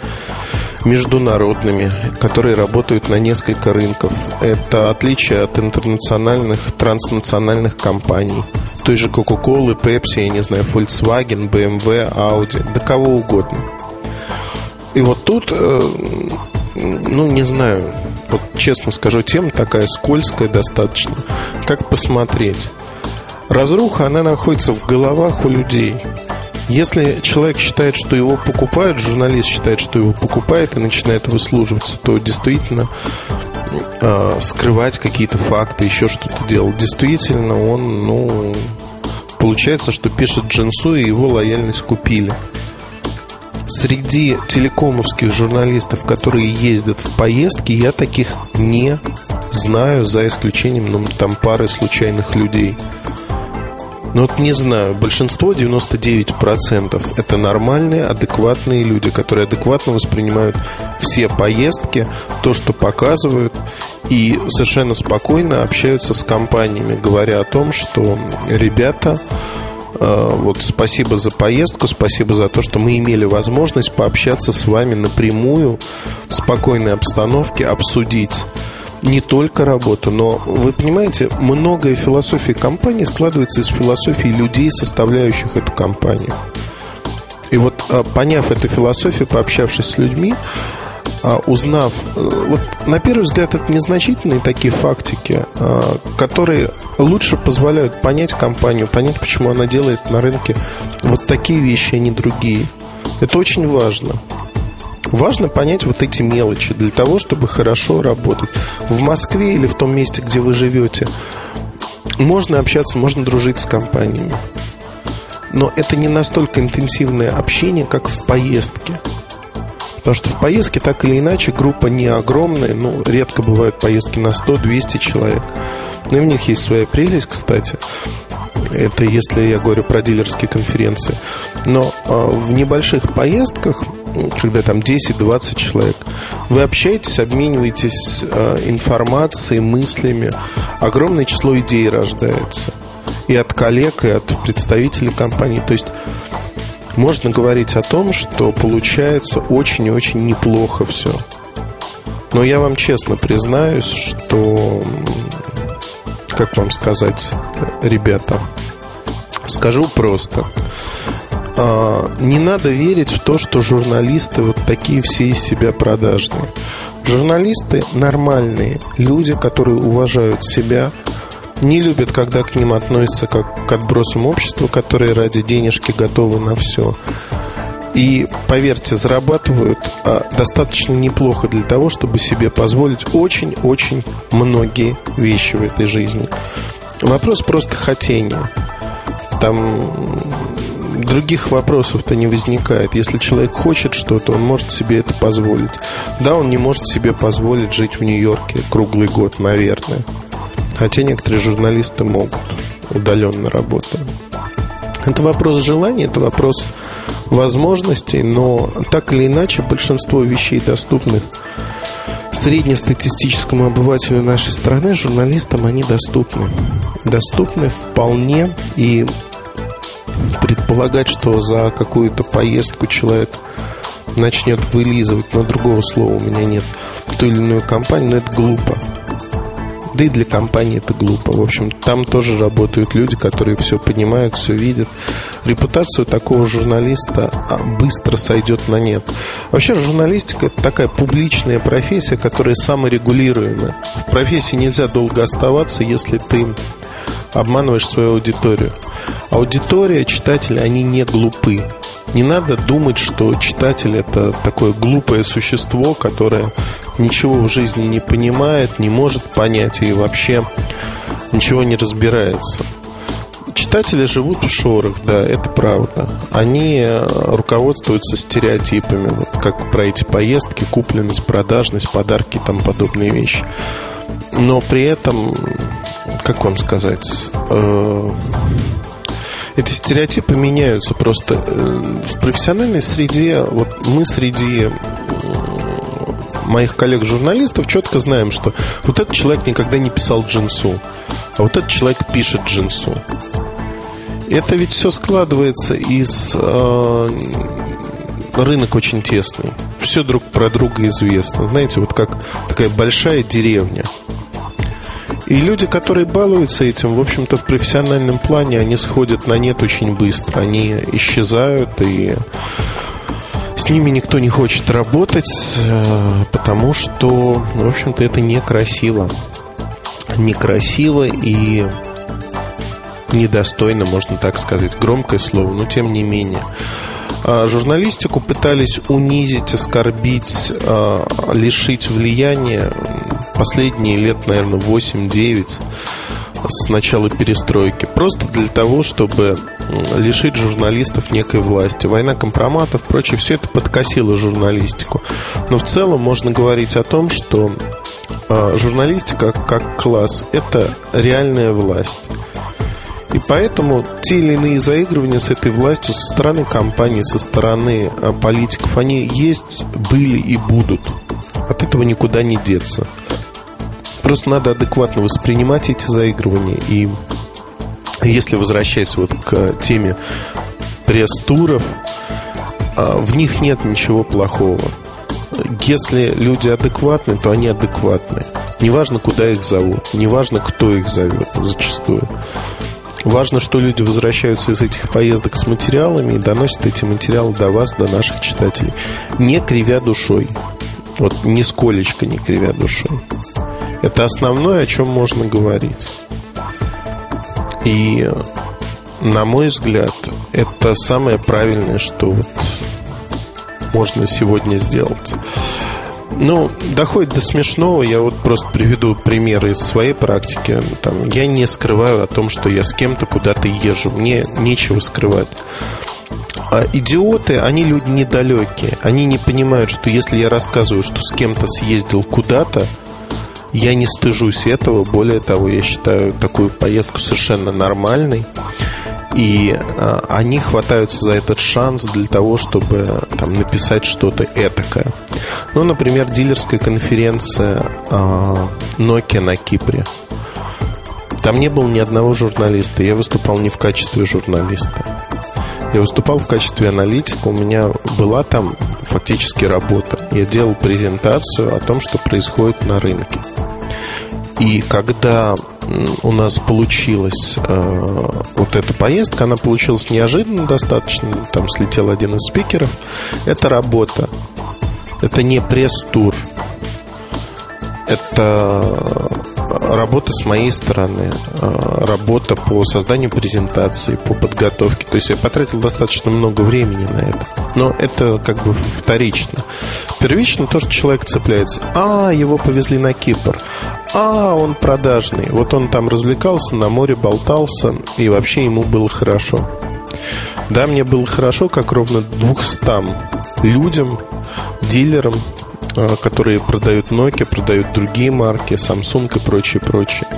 C: международными, которые работают на несколько рынков. Это отличие от интернациональных, транснациональных компаний. Той же Coca-Cola, Pepsi, я не знаю, Volkswagen, BMW, Audi, да кого угодно. И вот тут, э, ну, не знаю, вот честно скажу, тема такая скользкая достаточно. Как посмотреть? Разруха, она находится в головах у людей – если человек считает, что его покупают, журналист считает, что его покупает и начинает выслуживаться, то действительно э, скрывать какие-то факты, еще что-то делать. Действительно, он, ну, получается, что пишет Джинсу, и его лояльность купили. Среди телекомовских журналистов, которые ездят в поездки, я таких не знаю, за исключением ну, там пары случайных людей. Ну вот не знаю, большинство, 99% это нормальные, адекватные люди, которые адекватно воспринимают все поездки, то, что показывают, и совершенно спокойно общаются с компаниями, говоря о том, что ребята, вот спасибо за поездку, спасибо за то, что мы имели возможность пообщаться с вами напрямую в спокойной обстановке, обсудить не только работу, но вы понимаете, многое философии компании складывается из философии людей, составляющих эту компанию. И вот а, поняв эту философию, пообщавшись с людьми, узнав, э, вот на первый взгляд это незначительные такие фактики, а, которые лучше позволяют понять компанию, понять, почему она делает на рынке вот такие вещи, а не другие. Это очень важно. Важно понять вот эти мелочи для того, чтобы хорошо работать. В Москве или в том месте, где вы живете, можно общаться, можно дружить с компаниями. Но это не настолько интенсивное общение, как в поездке. Потому что в поездке так или иначе группа не огромная, ну, редко бывают поездки на 100-200 человек. Но и в них есть своя прелесть, кстати. Это если я говорю про дилерские конференции. Но э, в небольших поездках, когда там 10-20 человек, вы общаетесь, обмениваетесь э, информацией, мыслями. Огромное число идей рождается. И от коллег, и от представителей компании. То есть можно говорить о том, что получается очень и очень неплохо все. Но я вам честно признаюсь, что, как вам сказать, ребята, скажу просто. А, не надо верить в то, что журналисты вот такие все из себя продажные. Журналисты нормальные, люди, которые уважают себя, не любят, когда к ним относятся как к отбросам общества, которые ради денежки готовы на все. И, поверьте, зарабатывают а, достаточно неплохо для того, чтобы себе позволить очень-очень многие вещи в этой жизни. Вопрос просто хотения. Там других вопросов-то не возникает. Если человек хочет что-то, он может себе это позволить. Да, он не может себе позволить жить в Нью-Йорке круглый год, наверное. Хотя некоторые журналисты могут, удаленно работая. Это вопрос желания, это вопрос возможностей, но так или иначе большинство вещей, доступных среднестатистическому обывателю нашей страны, журналистам, они доступны. Доступны вполне и предполагать, что за какую-то поездку человек начнет вылизывать, но другого слова у меня нет, ту или иную компанию, но это глупо. Да и для компании это глупо. В общем, там тоже работают люди, которые все понимают, все видят. Репутацию такого журналиста а, быстро сойдет на нет. Вообще, журналистика это такая публичная профессия, которая саморегулируемая. В профессии нельзя долго оставаться, если ты обманываешь свою аудиторию. Аудитория, читатели, они не глупы. Не надо думать, что читатель это такое глупое существо, которое ничего в жизни не понимает, не может понять и вообще ничего не разбирается. Читатели живут в шорах, да, это правда. Они э, руководствуются стереотипами, вот как про эти поездки, купленность, продажность, подарки и тому подобные вещи. Но при этом, как вам сказать, э, эти стереотипы меняются просто э, в профессиональной среде. Вот мы среди моих коллег-журналистов четко знаем, что вот этот человек никогда не писал джинсу, а вот этот человек пишет джинсу. Это ведь все складывается из э, рынок очень тесный. Все друг про друга известно. Знаете, вот как такая большая деревня. И люди, которые балуются этим, в общем-то, в профессиональном плане, они сходят на нет очень быстро. Они исчезают, и с ними никто не хочет работать, э, потому что, в общем-то, это некрасиво. Некрасиво и недостойно, можно так сказать. Громкое слово, но тем не менее. А, журналистику пытались унизить, оскорбить, а, лишить влияния последние лет, наверное, 8-9 с начала перестройки. Просто для того, чтобы лишить журналистов некой власти. Война компроматов, прочее, все это подкосило журналистику. Но в целом можно говорить о том, что а, журналистика как класс – это реальная власть. И поэтому те или иные заигрывания с этой властью со стороны компаний, со стороны а, политиков, они есть, были и будут. От этого никуда не деться. Просто надо адекватно воспринимать эти заигрывания. И если возвращаясь вот к теме пресс-туров, а, в них нет ничего плохого. Если люди адекватны, то они адекватны. Неважно, куда их зовут, неважно, кто их зовет зачастую. Важно, что люди возвращаются из этих поездок с материалами и доносят эти материалы до вас, до наших читателей, не кривя душой. Вот нисколечко не кривя душой. Это основное, о чем можно говорить. И, на мой взгляд, это самое правильное, что вот можно сегодня сделать. Ну, доходит до смешного. Я вот просто приведу примеры из своей практики. Там, я не скрываю о том, что я с кем-то куда-то езжу. Мне нечего скрывать. А идиоты, они люди недалекие. Они не понимают, что если я рассказываю, что с кем-то съездил куда-то, я не стыжусь этого. Более того, я считаю такую поездку совершенно нормальной. И а, они хватаются за этот шанс для того, чтобы там, написать что-то этакое. Ну, например, дилерская конференция а, Nokia на Кипре. Там не было ни одного журналиста. Я выступал не в качестве журналиста. Я выступал в качестве аналитика. У меня была там фактически работа. Я делал презентацию о том, что происходит на рынке. И когда у нас получилась э, вот эта поездка, она получилась неожиданно достаточно. Там слетел один из спикеров. Это работа. Это не пресс-тур. Это работа с моей стороны, э, работа по созданию презентации, по подготовке. То есть я потратил достаточно много времени на это. Но это как бы вторично. Первично то, что человек цепляется. А, его повезли на Кипр. А, он продажный. Вот он там развлекался, на море болтался, и вообще ему было хорошо. Да, мне было хорошо, как ровно 200 людям, дилерам, которые продают Nokia, продают другие марки, Samsung и прочее, прочее.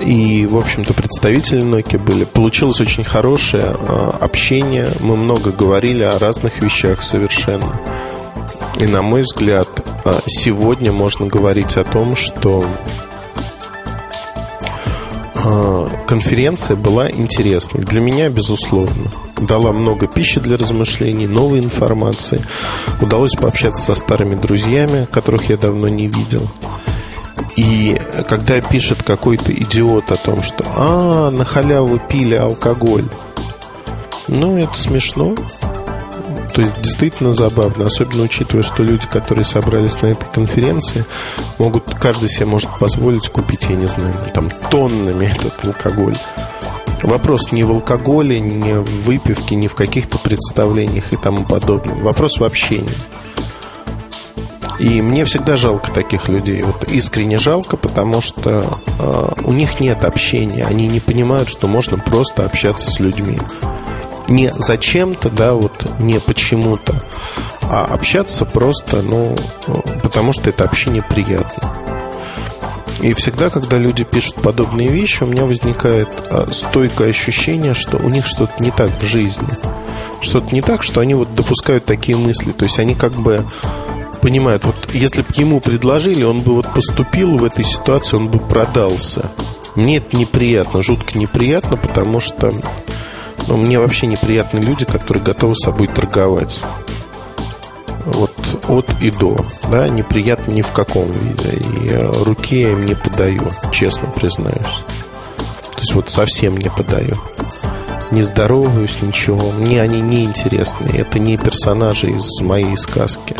C: И, в общем-то, представители Nokia были. Получилось очень хорошее а, общение. Мы много говорили о разных вещах совершенно. И, на мой взгляд, а, сегодня можно говорить о том, что конференция была интересной. Для меня, безусловно. Дала много пищи для размышлений, новой информации. Удалось пообщаться со старыми друзьями, которых я давно не видел. И когда пишет какой-то идиот о том, что «А, на халяву пили алкоголь», ну, это смешно. То есть действительно забавно, особенно учитывая, что люди, которые собрались на этой конференции, могут, каждый себе может позволить купить, я не знаю, там тоннами этот алкоголь. Вопрос не в алкоголе, не в выпивке, не в каких-то представлениях и тому подобное. Вопрос в общении. И мне всегда жалко таких людей. Вот искренне жалко, потому что э, у них нет общения. Они не понимают, что можно просто общаться с людьми не зачем-то, да, вот не почему-то, а общаться просто, ну, потому что это общение приятно. И всегда, когда люди пишут подобные вещи, у меня возникает а, стойкое ощущение, что у них что-то не так в жизни. Что-то не так, что они вот допускают такие мысли. То есть они как бы понимают, вот если бы ему предложили, он бы вот поступил в этой ситуации, он бы продался. Мне это неприятно, жутко неприятно, потому что мне вообще неприятны люди, которые готовы собой торговать. Вот от и до. Да, неприятно ни в каком виде. И э, руки я им не подаю, честно признаюсь. То есть вот совсем не подаю. Не здороваюсь, ничего. Мне они не интересны. Это не персонажи из моей сказки.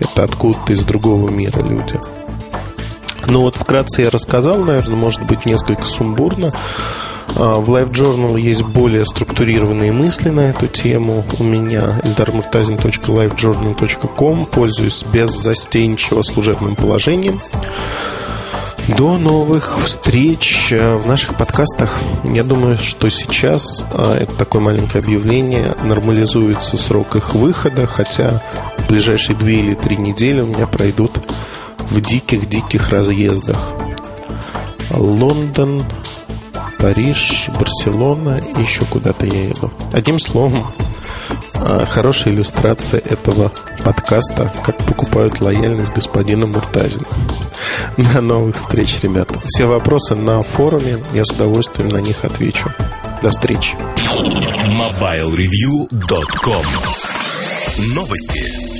C: Это откуда-то из другого мира люди. Ну вот вкратце я рассказал, наверное, может быть несколько сумбурно. А, в Live Journal есть более структурированные мысли на эту тему. У меня eldarmurtazin.livejournal.com Пользуюсь беззастенчиво служебным положением. До новых встреч э, в наших подкастах. Я думаю, что сейчас э, это такое маленькое объявление нормализуется срок их выхода, хотя в ближайшие две или три недели у меня пройдут в диких-диких разъездах. Лондон, Париж, Барселона и еще куда-то я еду. Одним словом, а, хорошая иллюстрация этого подкаста, как покупают лояльность господина Муртазина. До новых встреч, ребята. Все вопросы на форуме, я с удовольствием на них отвечу. До встречи.
A: MobileReview.com Новости.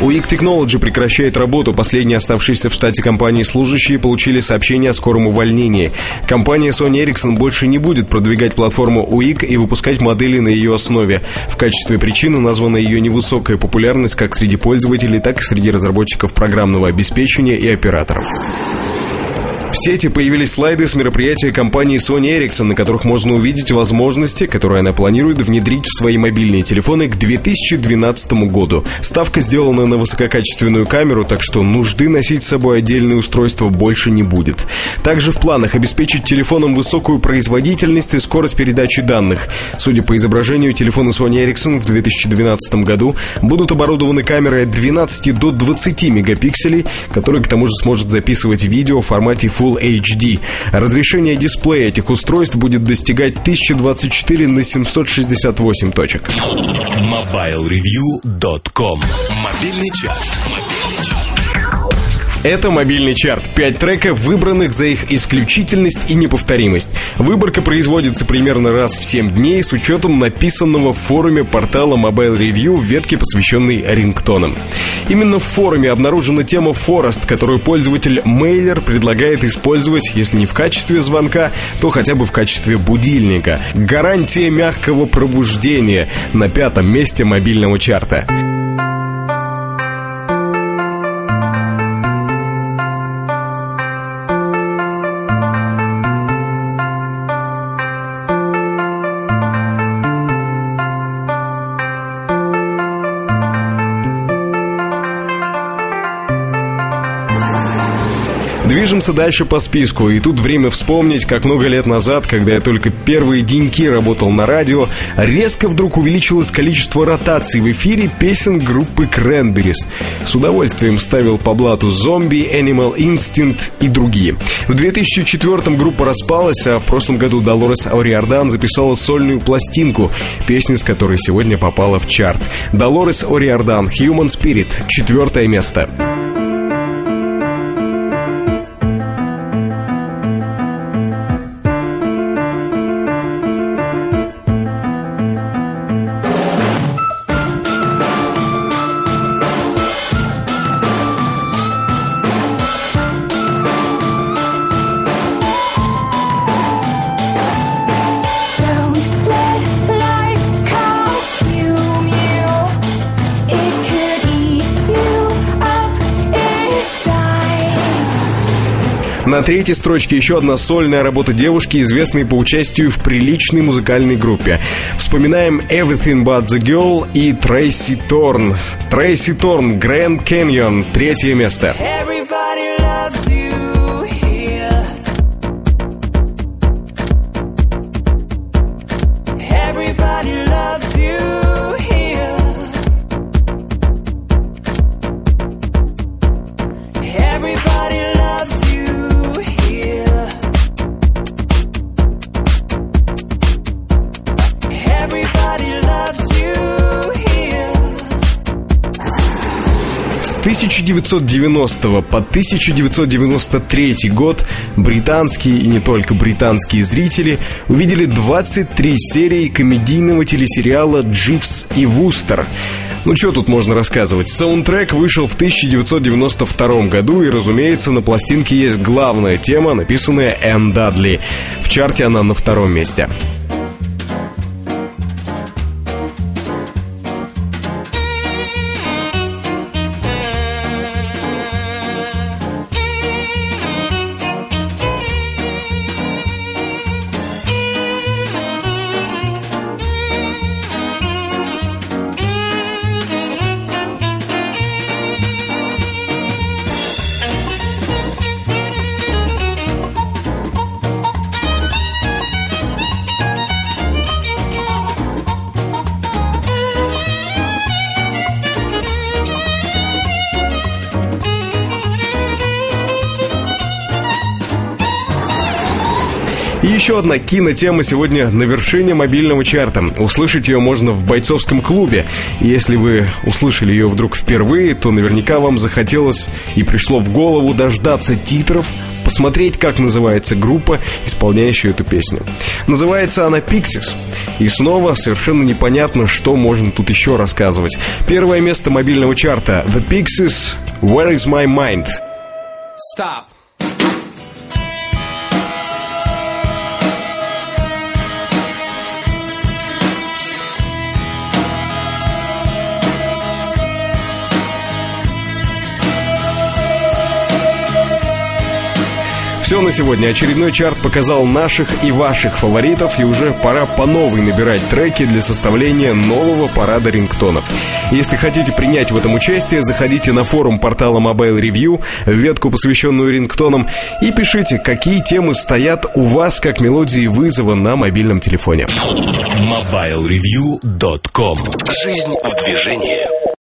B: УИК Technology прекращает работу. Последние оставшиеся в штате компании служащие получили сообщение о скором увольнении. Компания Sony Ericsson больше не будет продвигать платформу УИК и выпускать модели на ее основе. В качестве причины названа ее невысокая популярность как среди пользователей, так и среди разработчиков программного обеспечения и операторов. В сети появились слайды с мероприятия компании Sony Ericsson, на которых можно увидеть возможности, которые она планирует внедрить в свои мобильные телефоны к 2012 году. Ставка сделана на высококачественную камеру, так что нужды носить с собой отдельное устройство больше не будет. Также в планах обеспечить телефоном высокую производительность и скорость передачи данных. Судя по изображению, телефоны Sony Ericsson в 2012 году будут оборудованы камерой от 12 до 20 мегапикселей, которая к тому же сможет записывать видео в формате Full Full HD. Разрешение дисплея этих устройств будет достигать 1024 на 768 точек.
A: MobileReview.com Мобильный час. Мобильный.
B: Это мобильный чарт. Пять треков, выбранных за их исключительность и неповторимость. Выборка производится примерно раз в 7 дней с учетом написанного в форуме портала Mobile Review в ветке, посвященной рингтонам. Именно в форуме обнаружена тема Forest, которую пользователь Мейлер предлагает использовать, если не в качестве звонка, то хотя бы в качестве будильника. Гарантия мягкого пробуждения на пятом месте мобильного чарта. Движемся дальше по списку, и тут время вспомнить, как много лет назад, когда я только первые деньки работал на радио, резко вдруг увеличилось количество ротаций в эфире песен группы Cranberries. С удовольствием ставил по блату «Зомби», «Animal Instinct» и другие. В 2004 группа распалась, а в прошлом году Долорес Ориардан записала сольную пластинку, песня с которой сегодня попала в чарт. Долорес Ориардан «Human Spirit», четвертое место. На третьей строчке еще одна сольная работа девушки, известной по участию в приличной музыкальной группе. Вспоминаем Everything But The Girl и Трейси Торн. Трейси Торн, Grand Canyon, третье место. Everybody loves you. 1990 по 1993 год британские и не только британские зрители увидели 23 серии комедийного телесериала «Дживс и Вустер». Ну что тут можно рассказывать? Саундтрек вышел в 1992 году, и, разумеется, на пластинке есть главная тема, написанная Энн Дадли. В чарте она на втором месте. Одна кинотема сегодня на вершине мобильного чарта. Услышать ее можно в бойцовском клубе. Если вы услышали ее вдруг впервые, то наверняка вам захотелось и пришло в голову дождаться титров посмотреть, как называется группа, исполняющая эту песню. Называется она Pixies. И снова совершенно непонятно, что можно тут еще рассказывать. Первое место мобильного чарта The Pixies Where is my mind?
E: Stop.
B: На сегодня. Очередной чарт показал наших и ваших фаворитов, и уже пора по новой набирать треки для составления нового парада рингтонов. Если хотите принять в этом участие, заходите на форум портала Mobile Review, ветку, посвященную рингтонам, и пишите, какие темы стоят у вас как мелодии вызова на мобильном телефоне.
A: MobileReview.com Жизнь в движении